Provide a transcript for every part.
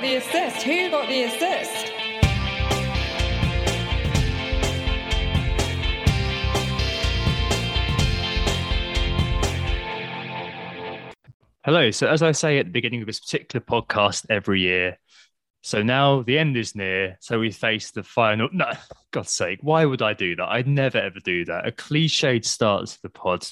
Got the assist? Who got the assist? Hello. So, as I say at the beginning of this particular podcast every year, so now the end is near. So we face the final. No, God's sake, why would I do that? I'd never ever do that. A cliched start to the pod.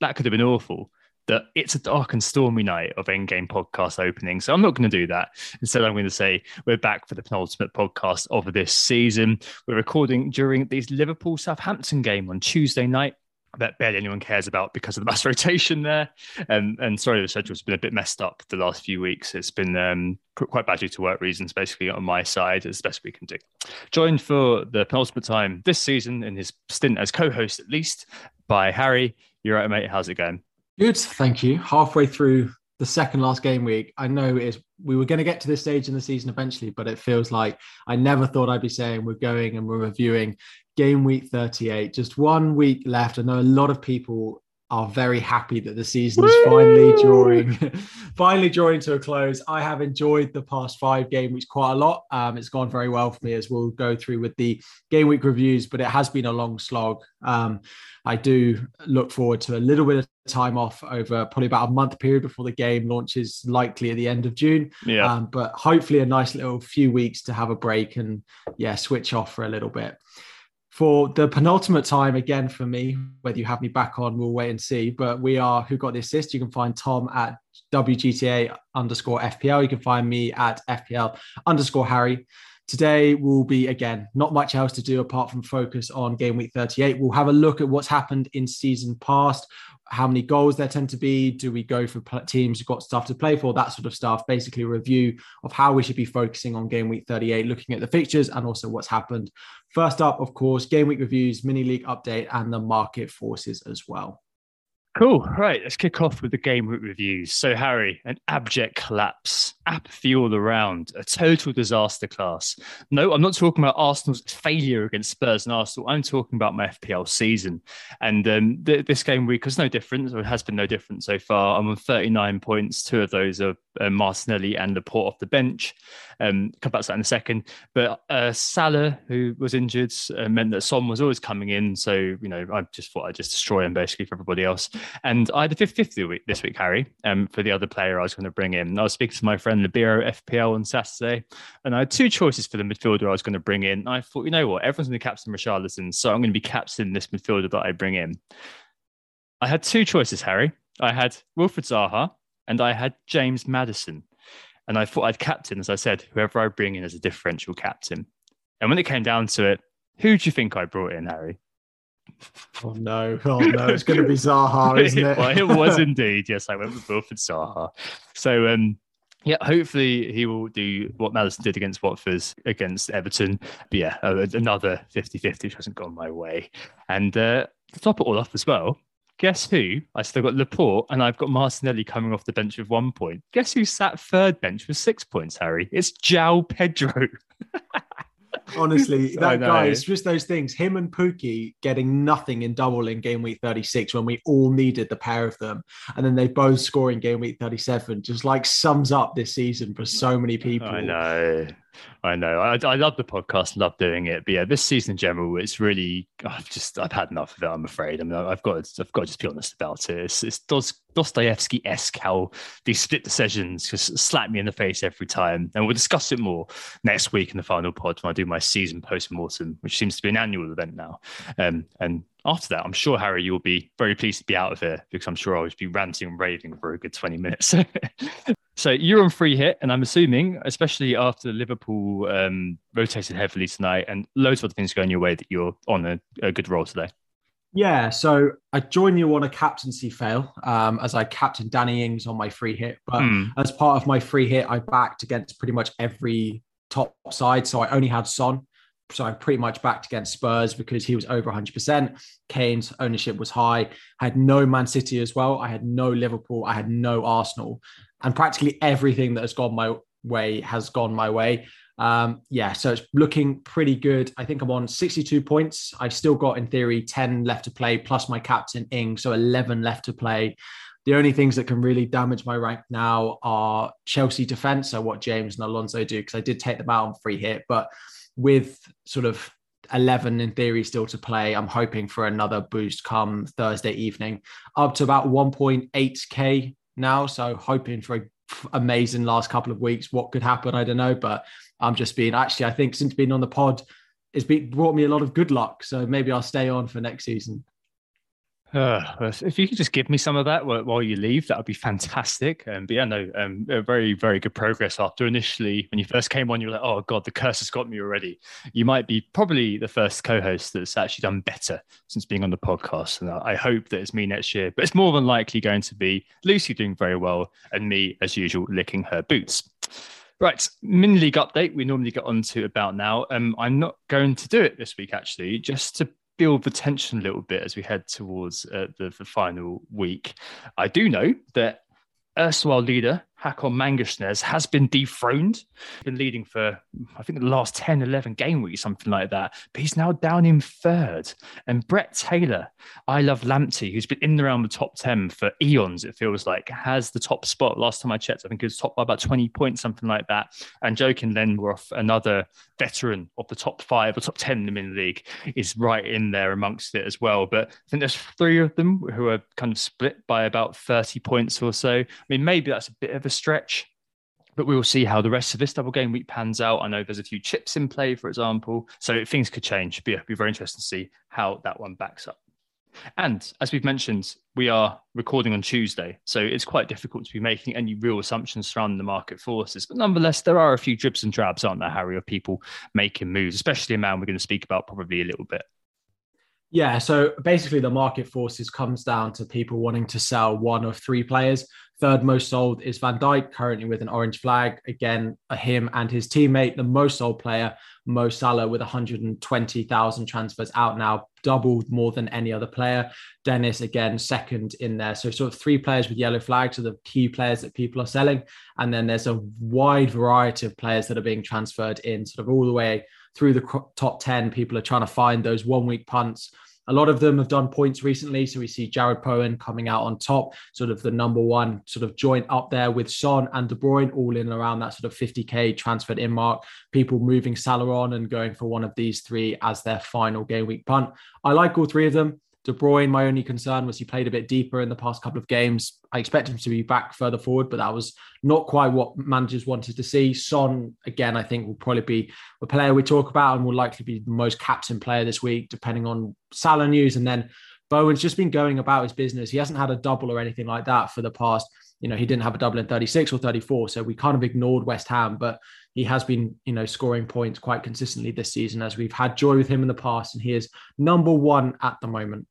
That could have been awful. That it's a dark and stormy night of Endgame podcast opening. So I'm not going to do that. Instead, I'm going to say we're back for the penultimate podcast of this season. We're recording during the Liverpool Southampton game on Tuesday night that barely anyone cares about because of the mass rotation there. And and sorry, the schedule's been a bit messed up the last few weeks. It's been um, quite bad due to work reasons, basically on my side, as best we can do. Joined for the penultimate time this season in his stint as co-host, at least, by Harry. You're right, mate. How's it going? Good, thank you. Halfway through the second last game week, I know is we were going to get to this stage in the season eventually, but it feels like I never thought I'd be saying we're going and we're reviewing game week 38. Just one week left. I know a lot of people are very happy that the season is finally drawing finally drawing to a close. I have enjoyed the past five game weeks quite a lot. Um, it's gone very well for me as we'll go through with the game week reviews but it has been a long slog. Um, i do look forward to a little bit of time off over probably about a month period before the game launches likely at the end of june. Yeah. um, but hopefully a nice little few weeks to have a break and yeah switch off for a little bit for the penultimate time again for me whether you have me back on we'll wait and see. But we are who got the assist? You can find tom at wgta underscore fpl you can find me at fpl underscore harry. Today will be again not much else to do apart from focus on game week 38 we'll have a look at what's happened in season past how many goals there tend to be. Do we go for teams who've got stuff to play for? That sort of stuff. Basically a review of how we should be focusing on game week 38 looking at the fixtures and also what's happened. First up, of course, game week reviews, mini league update, and the market forces as well. Cool. Right. Let's kick off with the game reviews. So, Harry, an abject collapse, apathy all around, a total disaster class. No, I'm not talking about Arsenal's failure against Spurs and Arsenal. I'm talking about my FPL season. And um, th- this game week was no different, or has been no different so far. I'm on 39 points. Two of those are uh, Martinelli and Laporte off the bench. Um, come back to that in a second. But uh, Salah, who was injured, uh, meant that Son was always coming in. So, you know, I just thought I'd just destroy him basically for everybody else. And I had a 50 50 week this week, Harry, um, for the other player I was going to bring in. I was speaking to my friend Libero FPL on Saturday, and I had two choices for the midfielder I was going to bring in. I thought, you know what, everyone's going to captain Richarlison, so I'm going to be captain this midfielder that I bring in. I had two choices, Harry. I had Wilfried Zaha and I had James Maddison. And I thought I'd captain, as I said, whoever I bring in as a differential captain. And when it came down to it, who do you think I brought in, Harry? Oh no! Oh no! It's going to be Zaha, isn't it? well, it was indeed. Yes, I went with Wilfried Zaha. So, um, yeah, hopefully he will do what Maddison did against Watford against Everton. But yeah, another 50 50, which hasn't gone my way. And uh, to top it all off as well, guess who? I still got Laporte and I've got Martinelli coming off the bench with one point. Guess who sat third bench with six points, Harry? It's João Pedro. Honestly, that guy is just those things. Him and Pukki getting nothing in double in game week 36 when we all needed the pair of them. And then they both score in game week 37 just like sums up this season for so many people. I know. I know. I, I love the podcast, love doing it. But yeah, this season in general, it's really I've just I've had enough of it. I'm afraid. I mean, I've got to, I've got to just be honest about it. It's, it's Dostoevsky esque how these split decisions just slap me in the face every time. And we'll discuss it more next week in the final pod when I do my season post mortem, which seems to be an annual event now. Um, and after that, I'm sure Harry, you'll be very pleased to be out of here because I'm sure I'll just be ranting and raving for a good 20 minutes. so you're on free hit, and I'm assuming, especially after Liverpool um, rotated heavily tonight and loads of other things going your way, that you're on a, a good roll today. Yeah, so I join you on a captaincy fail um, as I captain Danny Ings on my free hit. But mm. as part of my free hit, I backed against pretty much every top side. So I only had Son. So I pretty much backed against Spurs because he was over 100%. Kane's ownership was high. I had no Man City as well. I had no Liverpool. I had no Arsenal. And practically everything that has gone my way has gone my way. Um, yeah, so it's looking pretty good. I think I'm on 62 points. I've still got, in theory, 10 left to play, plus my captain Ing, so 11 left to play. The only things that can really damage my rank now are Chelsea defense, so what James and Alonso do, because I did take them out on free hit, but with sort of 11 in theory still to play. I'm hoping for another boost come Thursday evening, up to about 1.8k now. So hoping for a amazing last couple of weeks. What could happen, I don't know, but I'm just being actually. I think since being on the pod, it's been brought me a lot of good luck. So maybe I'll stay on for next season. Uh, if you could just give me some of that while you leave, that would be fantastic. Um, but yeah, no, um, very, very good progress after initially when you first came on, you were like, oh God, the curse has got me already. You might be probably the first co host that's actually done better since being on the podcast. And I hope that it's me next year, but it's more than likely going to be Lucy doing very well and me, as usual, licking her boots. Right, mini league update. We normally get on to about now. Um, I'm not going to do it this week, actually, just to build the tension a little bit as we head towards uh, the, the final week. I do know that erstwhile leader Hakan Mangasnes has been dethroned. Been leading for, I think, the last 10, 11 game weeks, something like that. But he's now down in third. And Brett Taylor, I love Lamptey, who's been in the top 10 for eons, it feels like, has the top spot. Last time I checked, I think he was top by about 20 points, something like that. And Joking Lenworth, another veteran of the top five or top 10 in the league, is right in there amongst it as well. But I think there's three of them who are kind of split by about 30 points or so. I mean, maybe that's a bit of a stretch. But we will see how the rest of this double game week pans out. I know there's a few chips in play, for example. So things could change. But yeah, it'll be very interesting to see how that one backs up. And as we've mentioned, we are recording on Tuesday, so it's quite difficult to be making any real assumptions surrounding the market forces. But nonetheless, there are a few dribs and drabs, aren't there, Harry, of people making moves, especially a man we're going to speak about probably a little bit. Yeah, so basically the market forces comes down to people wanting to sell one of three players. Third most sold is Van Dijk, currently with an orange flag. Again, him and his teammate, the most sold player, Mo Salah, with 120,000 transfers out now, doubled more than any other player. Dennis, again, second in there. So, sort of three players with yellow flags are the key players that people are selling. And then there's a wide variety of players that are being transferred in, sort of all the way through the top 10. People are trying to find those one week punts a lot of them have done points recently. So we see Jarrod Bowen coming out on top, sort of the number one sort of joint up there with Son and De Bruyne, all in and around that sort of 50K transferred in mark. People moving Salah on and going for one of these three as their final game week punt. I like all three of them. De Bruyne, my only concern was he played a bit deeper in the past couple of games. I expect him to be back further forward, but that was not quite what managers wanted to see. Son, again, I think will probably be a player we talk about and will likely be the most captain player this week, depending on Salah news. And then Bowen's just been going about his business. He hasn't had a double or anything like that for the past. You know, he didn't have a double in 36 or 34, so we kind of ignored West Ham, but he has been, you know, scoring points quite consistently this season as we've had joy with him in the past, and he is number one at the moment.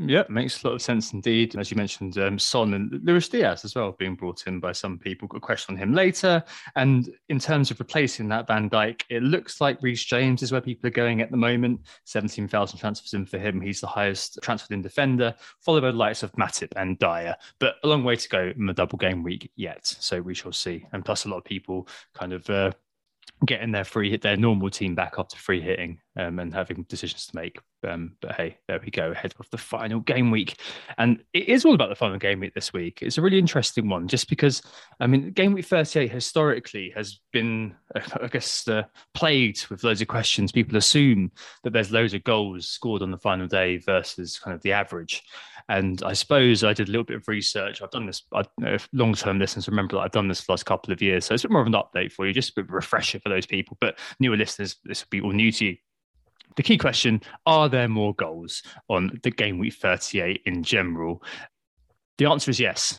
Yeah, makes a lot of sense indeed. As you mentioned, um, Son and Luis Diaz as well being brought in by some people. Got a question on him later. And in terms of replacing that Van Dijk, it looks like Reece James is where people are going at the moment. 17,000 transfers in for him. He's the highest transferred in defender, followed by the likes of Matip and Dier. But a long way to go in the double game week yet. So we shall see. And plus, a lot of people kind of uh, getting their free hit, their normal team back after free hitting um, and having decisions to make. Um, but hey, there we go, ahead of the final game week. And it is all about the final game week this week. It's a really interesting one just because, I mean, game week 38 historically has been, I guess, uh, plagued with loads of questions. People assume that there's loads of goals scored on the final day versus kind of the average. And I suppose I did a little bit of research. I've done this, long term listeners remember that I've done this for the last couple of years. So it's a bit more of an update for you, just a bit of a refresher for those people. But newer listeners, this will be all new to you the key question are there more goals on the game week 38 in general? The answer is yes.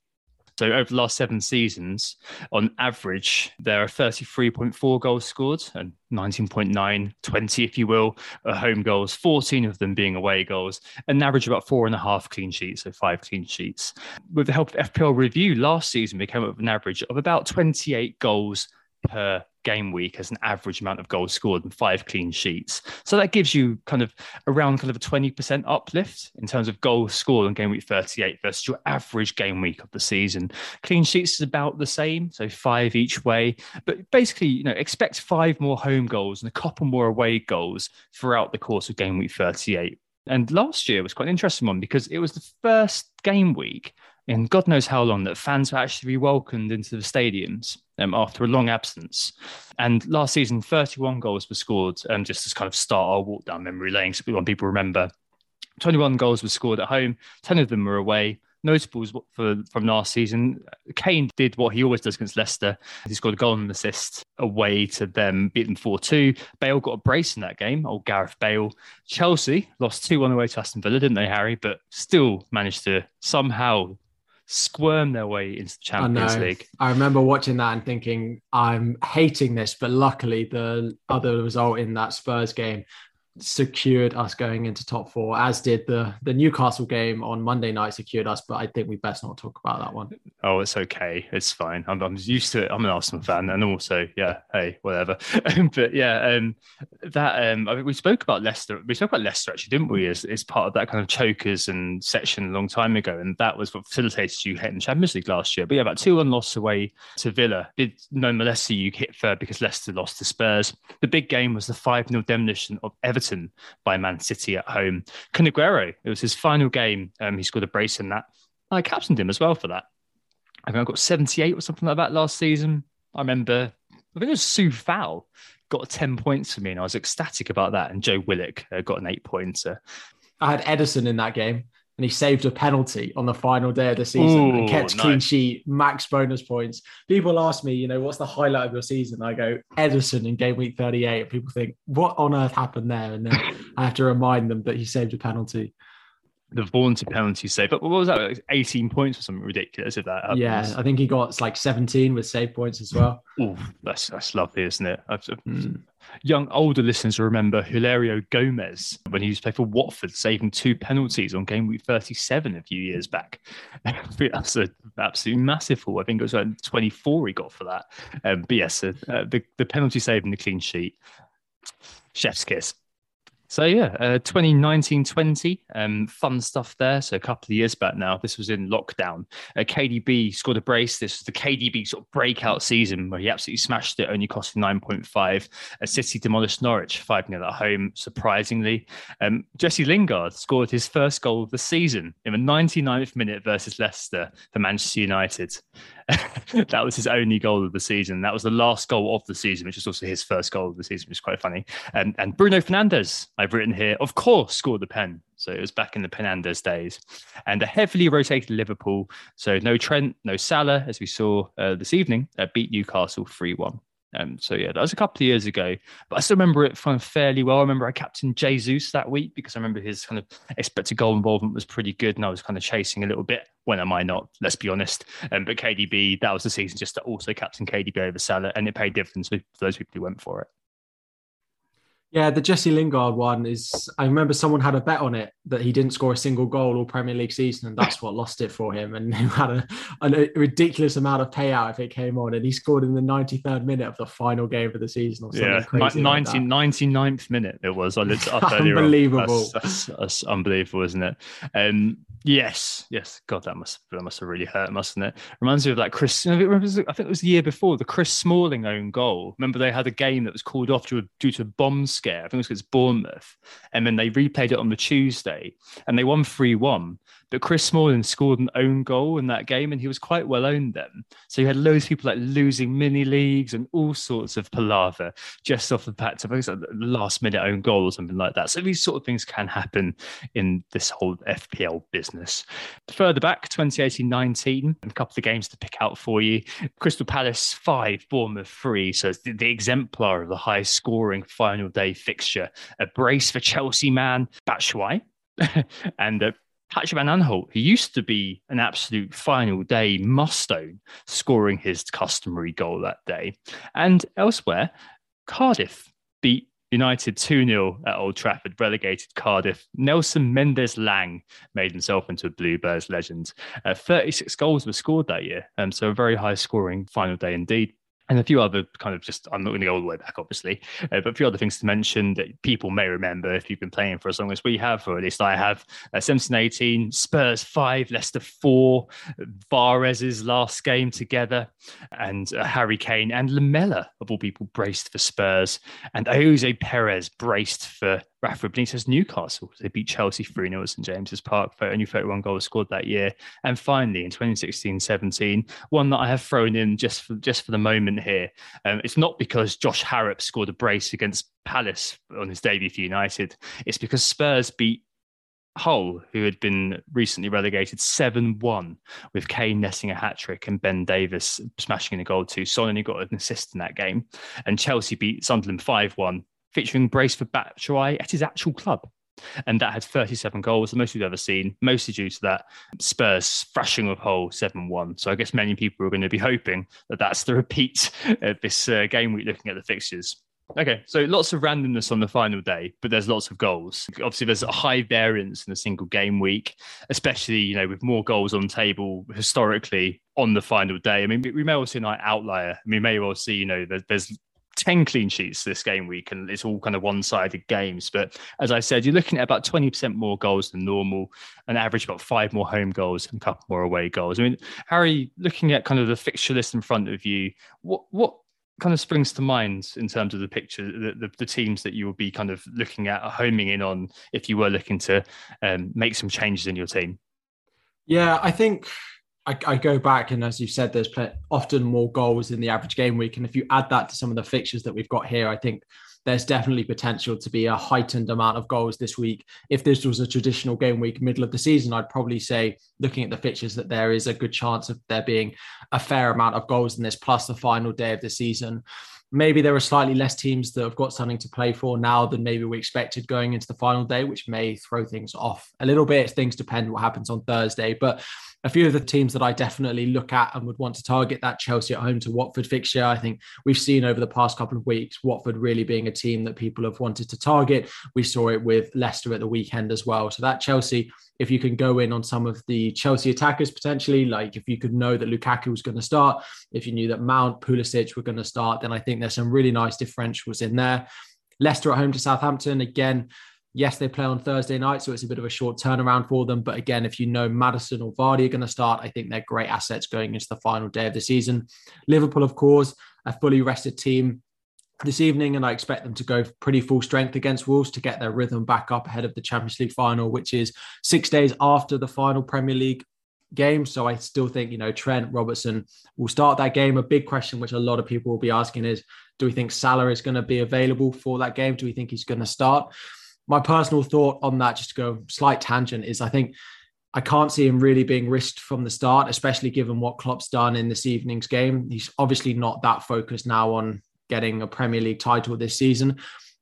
So over the last seven seasons, on average, there are 33.4 goals scored and 19.9, 20, if you will, are home goals, 14 of them being away goals, an average about four and a half clean sheets, so five clean sheets. With the help of FPL review, last season we came up with an average of about 28 goals per game week as an average amount of goals scored and five clean sheets. So that gives you kind of around kind of a 20% uplift in terms of goals scored on game week 38 versus your average game week of the season. Clean sheets is about the same, so five each way. But basically, you know, expect five more home goals and a couple more away goals throughout the course of game week 38. And last year was quite an interesting one because it was the first game week in God knows how long that fans were actually welcomed into the stadiums um, after a long absence. And last season, 31 goals were scored, um, just to kind of start our walk down memory lane, so when people remember. 21 goals were scored at home, 10 of them were away. Notables for, from last season, Kane did what he always does against Leicester. He scored a goal and an assist away to them, beat them 4 2. Bale got a brace in that game, old Gareth Bale. Chelsea lost 2 1 away to Aston Villa, didn't they, Harry? But still managed to somehow squirm their way into the Champions I League. I remember watching that and thinking, I'm hating this, but luckily the other result in that Spurs game secured us going into top four, as did the the Newcastle game on Monday night secured us. But I think we best not talk about that one. Oh, it's okay. It's fine. I'm, I'm used to it. I'm an Arsenal fan, and also, yeah, hey, whatever. but yeah, um, that um, I mean, we spoke about Leicester. We spoke about Leicester actually, didn't we? As, as part of that kind of chokers and section a long time ago, and that was what facilitated you hitting Champions League last year. But yeah, about two one loss away to Villa. Did no Leicester you hit third because Leicester lost to Spurs. The big game was the five 0 demolition of Everton Everton by Man City at home. Kun it was his final game. Um, he scored a brace in that. I captained him as well for that. I think I got 78 or something like that last season. I remember, I think it was Sue Fowl got 10 points for me, and I was ecstatic about that. And Joe Willock uh, got an eight pointer. I had Ederson in that game and he saved a penalty on the final day of the season Ooh, and kept nice. clean sheet, max bonus points. People ask me, you know, what's the highlight of your season? I go, Ederson in game week 38. And people think, what on earth happened there? And then I have to remind them that he saved a penalty the vaunted penalty save. But what was that? Like 18 points or something ridiculous if that happens. Yeah, I think he got like 17 with save points as well. Oh, that's that's lovely, isn't it? Mm. Young older listeners will remember Heurelho Gomes when he used to play for Watford, saving two penalties on game week 37 a few years back. that's an absolutely massive haul. I think it was like 24 he got for that. Um, but yes, uh, the, the penalty save and the clean sheet. Chef's kiss. So yeah, uh, 2019-20, um, fun stuff there. So a couple of years back now, this was in lockdown. Uh, KDB scored a brace. This was the KDB sort of breakout season where he absolutely smashed it, only costing 9.5. A City demolished Norwich 5 0 at home, surprisingly. Um, Jesse Lingard scored his first goal of the season in the 99th minute versus Leicester for Manchester United. that was his only goal of the season. That was the last goal of the season, which was also his first goal of the season, which is quite funny. And, and Bruno Fernandes, I've written here, of course, scored the pen. So it was back in the Penandes days. And a heavily rotated Liverpool. So no Trent, no Salah, as we saw uh, this evening, uh, beat Newcastle 3 1. Um, so yeah, that was a couple of years ago, but I still remember it fairly well. I remember I captained Jesus that week because I remember his kind of expected goal involvement was pretty good, and I was kind of chasing a little bit. When am I not? Let's be honest. Um, but KDB, that was the season just to also captain KDB over Salah, and it paid dividends for those people who went for it. Yeah, the Jesse Lingard one is. I remember someone had a bet on it that he didn't score a single goal all Premier League season, and that's what lost it for him. And he had a, a, ridiculous amount of payout if it came on, and he scored in the 93rd minute of the final game of the season or something yeah, crazy. 90, like 99th minute it was. I looked up Unbelievable. That's, that's, that's, unbelievable, isn't it? Um, yes, yes. God, that must that must have really hurt, mustn't it? Reminds me of that Chris. I think it was the year before the Chris Smalling own goal. Remember they had a game that was called off due to a bomb scare. I think it was against Bournemouth. And then they replayed it on the Tuesday and they won 3 1. But Chris Smalling scored an own goal in that game and he was quite well owned then. So you had loads of people like losing mini leagues and all sorts of palaver just off the fact of a last minute own goal or something like that. So these sort of things can happen in this whole FPL business. Further back, 2018 19, a couple of games to pick out for you. Crystal Palace 5, Bournemouth 3. So it's the, the exemplar of the high scoring final day fixture. A brace for Chelsea man, Batshuayi. and a Patrick Van Aanholt, who used to be an absolute final day must-own, scoring his customary goal that day. And elsewhere, Cardiff beat United 2 0 at Old Trafford, relegated Cardiff. Nelson Mendez-Laing made himself into a Bluebirds legend. Uh, 36 goals were scored that year, um, so a very high scoring final day indeed and a few other kind of just i'm not going to go all the way back obviously uh, but a few other things to mention that people may remember if you've been playing for as long as we have or at least i have. Uh, 17 18 spurs 5 leicester 4 Vares's last game together and uh, harry kane and lamela of all people braced for spurs and Ayoze Perez braced for Rafa Benitez Newcastle. They beat Chelsea 3 0 at St James's Park, only 31 goals scored that year. And finally, in 2016 17, one that I have thrown in just for, just for the moment here. Um, it's not because Josh Harrop scored a brace against Palace on his debut for United, it's because Spurs beat Hull, who had been recently relegated 7 1, with Kane netting a hat trick and Ben Davies smashing in a goal too. Son only got an assist in that game. And Chelsea beat Sunderland 5 1 featuring brace for Batshuayi at his actual club. And that had 37 goals, the most we've ever seen, mostly due to that Spurs thrashing of Hull 7 1. So I guess many people are going to be hoping that that's the repeat of this uh, game week looking at the fixtures. Okay, so lots of randomness on the final day, but there's lots of goals. Obviously, there's a high variance in a single game week, especially you know with more goals on table historically on the final day. I mean, we may well see an outlier. We may well see you know there's 10 clean sheets this game week and it's all kind of one-sided games. But as i said you're looking at about 20% more goals than normal and average about five more home goals and a couple more away goals. I mean harry looking at kind of the fixture list in front of you what what kind of springs to mind in terms of the picture the, the, the teams that you will be kind of looking at homing in on if you were looking to um, make some changes in your team? Yeah i think I, I, go back and as you said, there's often more goals in the average game week, and if you add that to some of the fixtures that we've got here, I think there's definitely potential to be a heightened amount of goals this week. If this was a traditional game week, middle of the season, I'd probably say, looking at the fixtures, that there is a good chance of there being a fair amount of goals in this, plus the final day of the season maybe there are slightly less teams that have got something to play for now than maybe we expected going into the final day, which may throw things off a little bit. Things depend what happens on Thursday. But a few of the teams that I definitely look at and would want to target that Chelsea at home to Watford fixture. I think we've seen over the past couple of weeks Watford really being a team that people have wanted to target. We saw it with Leicester at the weekend as well. So that Chelsea, if you can go in on some of the Chelsea attackers potentially, like if you could know that Lukaku was going to start, if you knew that Mount, Pulisic were going to start, then I think there's some really nice differentials in there. Leicester at home to Southampton again Yes, they play on Thursday night, so it's a bit of a short turnaround for them. But again, if you know Maddison or Vardy are going to start, I think they're great assets going into the final day of the season. Liverpool, of course, a fully rested team this evening, and I expect them to go pretty full strength against Wolves to get their rhythm back up ahead of the Champions League final, which is six days after the final Premier League game. So I still think, you know, Trent Robertson will start that game. A big question, which a lot of people will be asking, is do we think Salah is going to be available for that game? Do we think he's going to start? My personal thought on that, just to go slight tangent, is I think I can't see him really being risked from the start, especially given what Klopp's done in this evening's game. He's obviously not that focused now on getting a Premier League title this season.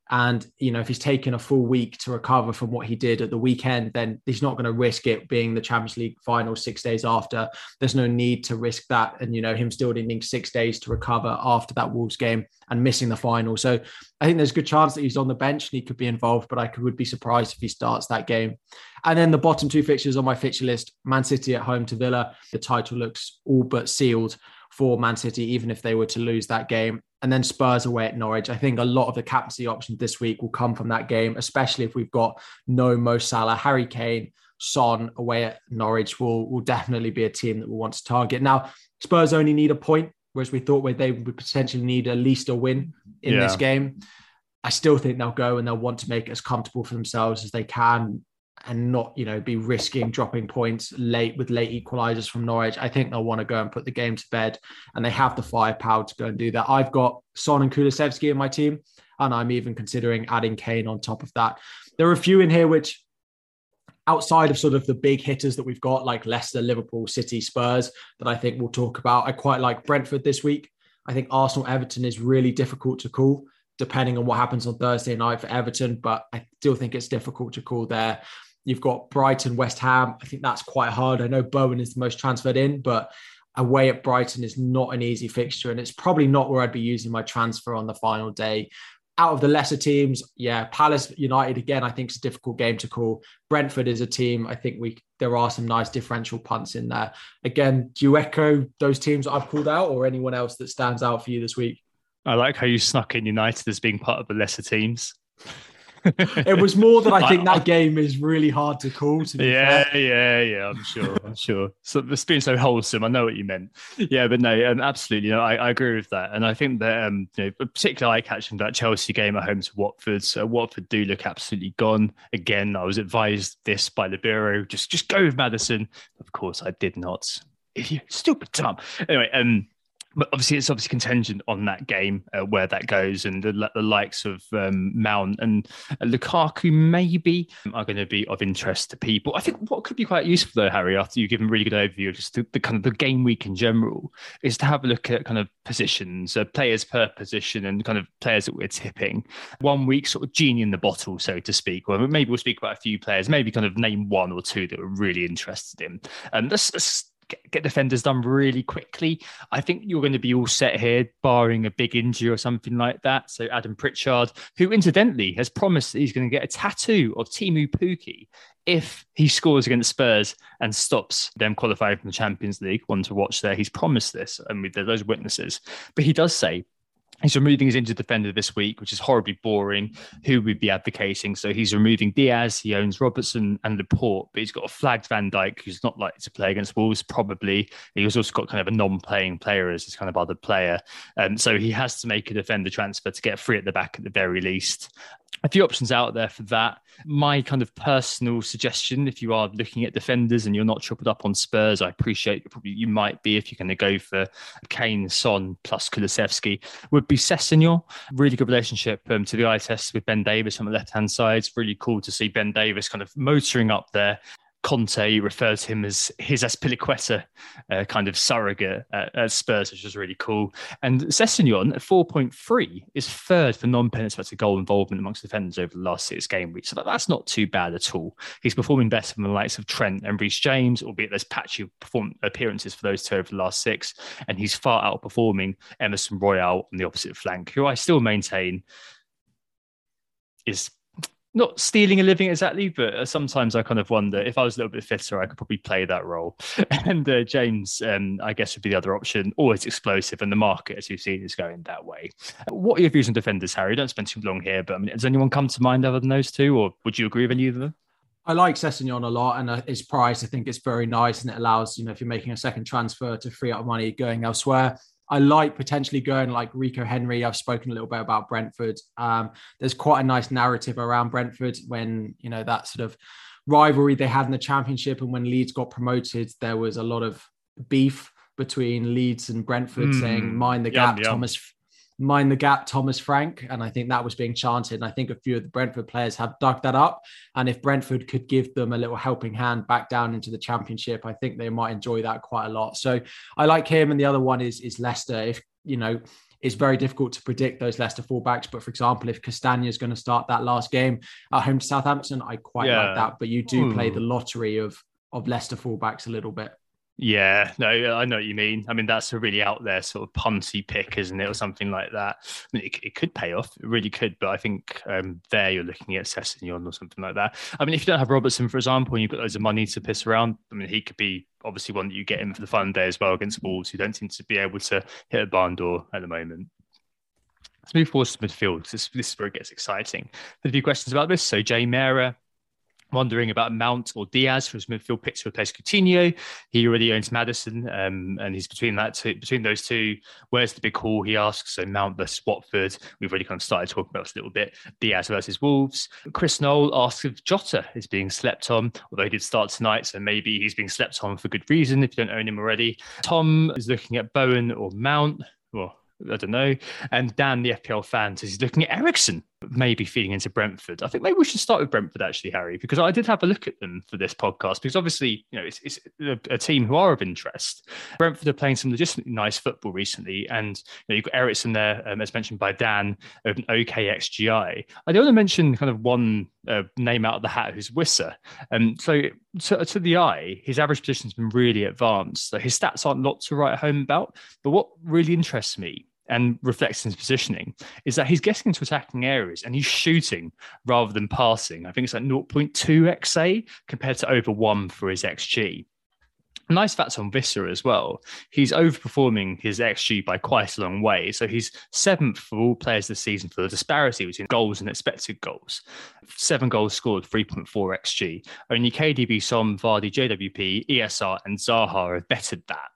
And, you know, if he's taken a full week to recover from what he did at the weekend, then he's not going to risk it being the Champions League final six days after. There's no need to risk that. And, you know, him still needing six days to recover after that Wolves game and missing the final. So I think there's a good chance that he's on the bench and he could be involved, but I could, would be surprised if he starts that game. And then the bottom two fixtures on my fixture list Man City at home to Villa. The title looks all but sealed for Man City, even if they were to lose that game and then Spurs away at Norwich. I think a lot of the captaincy options this week will come from that game, especially if we've got no Mo Salah, Harry Kane, Son away at Norwich will will definitely be a team that we want to target. Now, Spurs only need a point, whereas we thought they would potentially need at least a win in yeah. this game. I still think they'll go and they'll want to make it as comfortable for themselves as they can and not, you know, be risking dropping points late with late equalizers from Norwich. I think they'll want to go and put the game to bed and they have the firepower to go and do that. I've got Son and Kulusevski in my team, and I'm even considering adding Kane on top of that. There are a few in here which outside of sort of the big hitters that we've got, like Leicester, Liverpool, City, Spurs, that I think we'll talk about. I quite like Brentford this week. I think Arsenal Everton is really difficult to call, depending on what happens on Thursday night for Everton, but I still think it's difficult to call there. You've got Brighton, West Ham. I think that's quite hard. I know Bowen is the most transferred in, but away at Brighton is not an easy fixture. And it's probably not where I'd be using my transfer on the final day out of the lesser teams, yeah, Palace United again, I think it's a difficult game to call. Brentford is a team. I think we there are some nice differential punts in there. Again, do you echo those teams I've called out, or anyone else that stands out for you this week? I like how you snuck in United as being part of the lesser teams it was more that I think that game is really hard to call. To yeah, fair. yeah, yeah. I'm sure. I'm sure. So it's been so wholesome. I know what you meant. Yeah, but no, um, absolutely. You know, I, I, agree with that, and I think that um, you know, particularly eye catching that Chelsea game at home to Watford. So Watford do look absolutely gone. Again, I was advised this by the bureau. Just, just go with Maddison. Of course, I did not. You stupid Tom. Anyway, um, but obviously it's obviously contingent on that game uh, where that goes and the, the likes of um, Mount and uh, Lukaku maybe are going to be of interest to people. I think what could be quite useful though, Harry, after you've given a really good overview of just the, the, kind of the game week in general, is to have a look at kind of positions, uh, players per position, and kind of players that we're tipping. One week, sort of genie in the bottle, so to speak. Or maybe we'll speak about a few players, maybe kind of name one or two that we're really interested in. And um, let's get, defenders done really quickly. I think you're going to be all set here, barring a big injury or something like that. So Adam Pritchard, who incidentally has promised that he's going to get a tattoo of Teemu Pukki if he scores against Spurs and stops them qualifying from the Champions League. One to watch there. He's promised this, and there's those witnesses. But he does say He's removing his injured defender this week, which is horribly boring. Who would be advocating? So he's removing Diaz. He owns Robertson and Laporte, but he's got a flagged Van Dijk, who's not likely to play against Wolves, probably. He's also got kind of a non-playing player as his kind of other player. Um, so he has to make a defender transfer to get free at the back at the very least a few options out there for that. My kind of personal suggestion, if you are looking at defenders and you're not tripled up on Spurs, I appreciate probably you might be if you're going to go for Kane, Son plus Kulusevski, would be Sessegnon. Really good relationship um, to the eye test with Ben Davies on the left hand side. It's really cool to see Ben Davies kind of motoring up there Conte refers to him as his Azpilicueta uh, kind of surrogate at, at, Spurs, which was really cool. And Sessegnon at 4.3 is third for non-penalty goal involvement amongst defenders over the last six game weeks. So that, that's not too bad at all. He's performing better than the likes of Trent and Reece James, albeit there's patchy perform- appearances for those two over the last six. And he's far outperforming Emerson Royal on the opposite flank, who I still maintain is not stealing a living exactly, but uh, sometimes I kind of wonder if I was a little bit fitter, I could probably play that role. and uh, James, um, I guess, would be the other option. Always explosive, and the market, as you've seen, is going that way. What are your views on defenders, Harry? Don't spend too long here, but I mean, does anyone come to mind other than those two, or would you agree with any of them? I like Sessegnon a lot, and uh, his price I think is very nice, and it allows you know if you're making a second transfer to free up money going elsewhere. I like potentially going like Rico Henry. I've spoken a little bit about Brentford. Um, there's quite a nice narrative around Brentford when you know that sort of rivalry they had in the championship, and when Leeds got promoted, there was a lot of beef between Leeds and Brentford, mm. saying "mind the gap." Yum, yum. Thomas mind the gap Thomas Frank. And I think that was being chanted. And I think a few of the Brentford players have dug that up. And if Brentford could give them a little helping hand back down into the championship, I think they might enjoy that quite a lot. So I like him. And the other one is is Leicester. If you know, it's very difficult to predict those Leicester fullbacks. But for example, if Castagna is going to start that last game at home to Southampton, I quite yeah. like that. But you do Ooh. play the lottery of of Leicester fullbacks a little bit. Yeah, no, I know what you mean. I mean, that's a really out there sort of punty pick, isn't it, or something like that. I mean, it, it could pay off, it really could. But I think um, there you're looking at Sessegnon or something like that. I mean, if you don't have Robertson, for example, and you've got loads of money to piss around, I mean, he could be obviously one that you get in for the fun day as well against Wolves, who don't seem to be able to hit a barn door at the moment. Let's move forward to midfield. This, this is where it gets exciting. There's a few questions about this. So, Jay Mara wondering about Mount or Diaz for his midfield picks to replace Coutinho. He already owns Maddison, um, and he's between that two, between those two. Where's the big call? He asks. So Mount versus Watford. We've already kind of started talking about this a little bit. Diaz versus Wolves. Chris Knoll asks if Jota is being slept on, although he did start tonight, so maybe he's being slept on for good reason if you don't own him already. Tom is looking at Bowen or Mount. Well, I don't know. And Dan, the FPL fan, says he's looking at Eriksen, maybe feeding into Brentford. I think maybe we should start with Brentford, actually, Harry, because I did have a look at them for this podcast, because obviously, you know, it's, it's a, a, team who are of interest. Brentford are playing some legitimately nice football recently. And you know, you've got Eriksen there, um, as mentioned by Dan, of an. I do want to mention kind of one uh, name out of the hat who's Wissa. Um, so to, to, the eye, his average position has been really advanced. So his stats aren't lot to write home about. But what really interests me and reflects his positioning is that he's getting into attacking areas and he's shooting rather than passing. I think it's like 0.2 XA compared to over one for his XG. Nice facts on Wissa as well. He's overperforming his XG by quite a long way. So he's seventh for all players this season for the disparity between goals and expected goals. Seven goals scored, 3.4 XG. Only KDB, Son, Vardy, JWP, ESR, and Zaha have bettered that.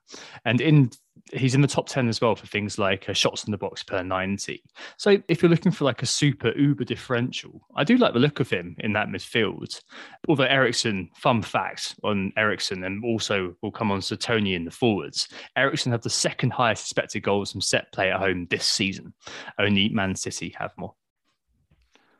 And in he's in the top 10 as well for things like uh, shots in the box per 90. So if you're looking for like a super uber differential, I do like the look of him in that midfield. Although Eriksen, fun fact on Eriksen, and also will come on to Toney in the forwards. Eriksen have the second highest expected goals from set play at home this season. Only Man City have more.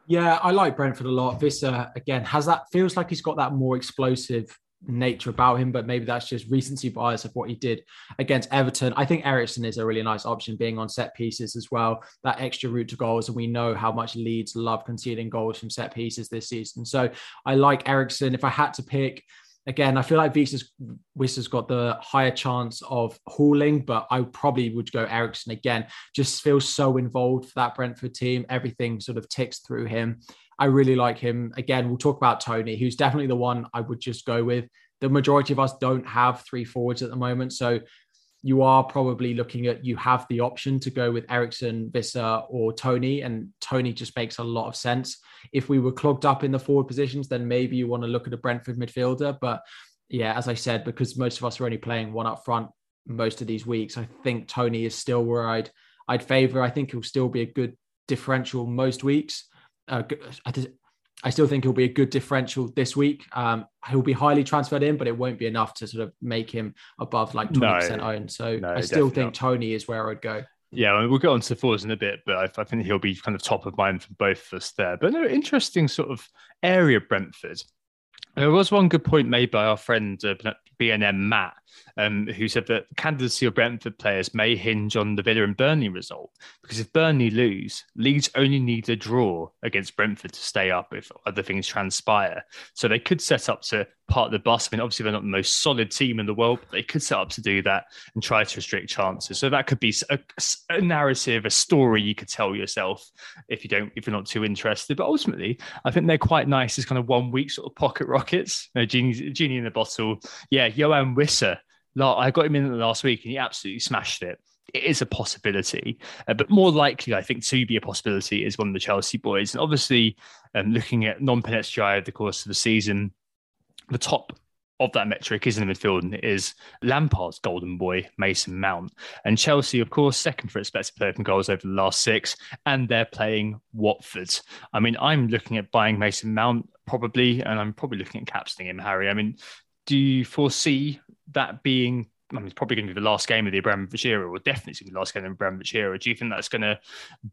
Yeah, I like Brentford a lot. Wissa again has that feels like he's got that more explosive nature about him, but maybe that's just recency bias of what he did against Everton. I think Eriksen is a really nice option being on set pieces as well, that extra route to goals. And we know how much Leeds love conceding goals from set pieces this season. So I like Eriksen. If I had to pick, again, I feel like Wissa's, Wissa's got the higher chance of hauling, but I probably would go Eriksen again. Just feels so involved for that Brentford team. Everything sort of ticks through him. I really like him. Again, we'll talk about Toney, who's definitely the one I would just go with. The majority of us don't have three forwards at the moment. So you are probably looking at you have the option to go with Eriksen, Wissa, or Toney, and Toney just makes a lot of sense. If we were clogged up in the forward positions, then maybe you want to look at a Brentford midfielder. But yeah, as I said, because most of us are only playing one up front most of these weeks, I think Toney is still where I'd I'd favour. I think he'll still be a good differential most weeks uh, I still think he'll be a good differential this week. Um, he'll be highly transferred in, but it won't be enough to sort of make him above like 20% no, owned. So no, I still think not. Toney is where I'd go. Yeah, we'll get on to forwards in a bit, but I, I, think he'll be kind of top of mind for both of us there. But no, interesting sort of area, Brentford. There was one good point made by our friend uh, BNM Matt, um, who said that candidacy of Brentford players may hinge on the Villa and Burnley result. Because if Burnley lose, Leeds only need a draw against Brentford to stay up if other things transpire. So they could set up to part the bus. I mean, obviously they're not the most solid team in the world, but they could set up to do that and try to restrict chances. So that could be a, a narrative, a story you could tell yourself if you don't, if you're not too interested. But ultimately, I think they're quite nice as kind of one week sort of pocket rockets. You know, genie, genie in the bottle. Yeah, Yoane Wissa. I got him in last week and he absolutely smashed it it is a possibility, uh, but more likely, I think, to be a possibility is one of the Chelsea boys. And obviously, um, looking at non-Penet's over the course of the season, the top of that metric is in the midfield and it is Lampard's golden boy, Mason Mount. And Chelsea, of course, second for expected player from goals over the last six, and they're playing Watford. I mean, I'm looking at buying Mason Mount probably, and I'm probably looking at captaining him, Harry. I mean, do you foresee that being I mean, it's probably going to be the last game of the Abramovich era, or definitely going to be the last game of the Abramovich era. Do you think that's going to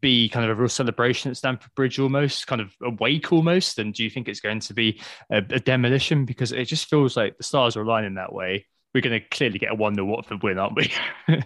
be kind of a real celebration at Stamford Bridge almost, kind of a wake almost? And do you think it's going to be a, a demolition? Because it just feels like the stars are aligning that way. We're going to clearly get a 1 0 Watford win, aren't we?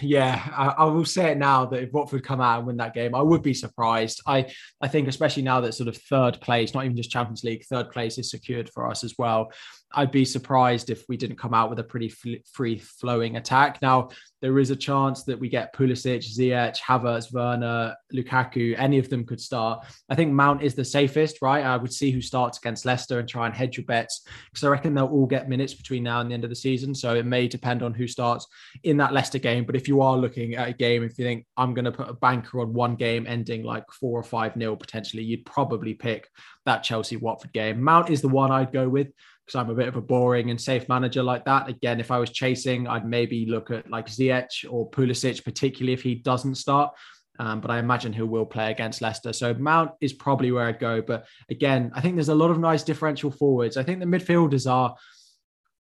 yeah, I, I, will say it now that if Watford come out and win that game, I would be surprised. I, I think especially now that sort of third place, not even just Champions League, third place is secured for us as well. I'd be surprised if we didn't come out with a pretty free flowing attack. Now, there is a chance that we get Pulisic, Ziyech, Havertz, Werner, Lukaku, any of them could start. I think Mount is the safest, right? I would see who starts against Leicester and try and hedge your bets because I reckon they'll all get minutes between now and the end of the season. So it may depend on who starts in that Leicester game. But if you are looking at a game, if you think I'm going to put a banker on one game ending like four or five nil potentially, you'd probably pick that Chelsea Watford game. Mount is the one I'd go with because I'm a bit of a boring and safe manager like that. Again, if I was chasing, I'd maybe look at like Ziyech or Pulisic, particularly if he doesn't start. Um, but I imagine he will play against Leicester. So Mount is probably where I'd go. But again, I think there's a lot of nice differential forwards. I think the midfielders are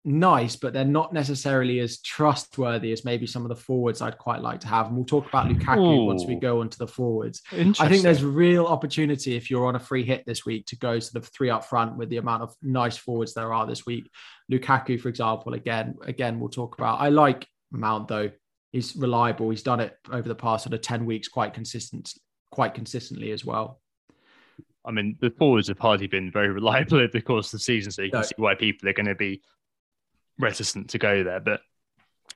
nice, but they're not necessarily as trustworthy as maybe some of the forwards I'd quite like to have. And we'll talk about Lukaku Ooh. once we go onto the forwards. I think there's real opportunity if you're on a free hit this week to go to the three up front with the amount of nice forwards there are this week. Lukaku, for example, again, again, we'll talk about. I like Mount though. He's reliable. He's done it over the past sort of 10 weeks quite consistent, quite consistently as well. I mean, the forwards have hardly been very reliable over the course of the season, so you can no. see why people are going to be reticent to go there, but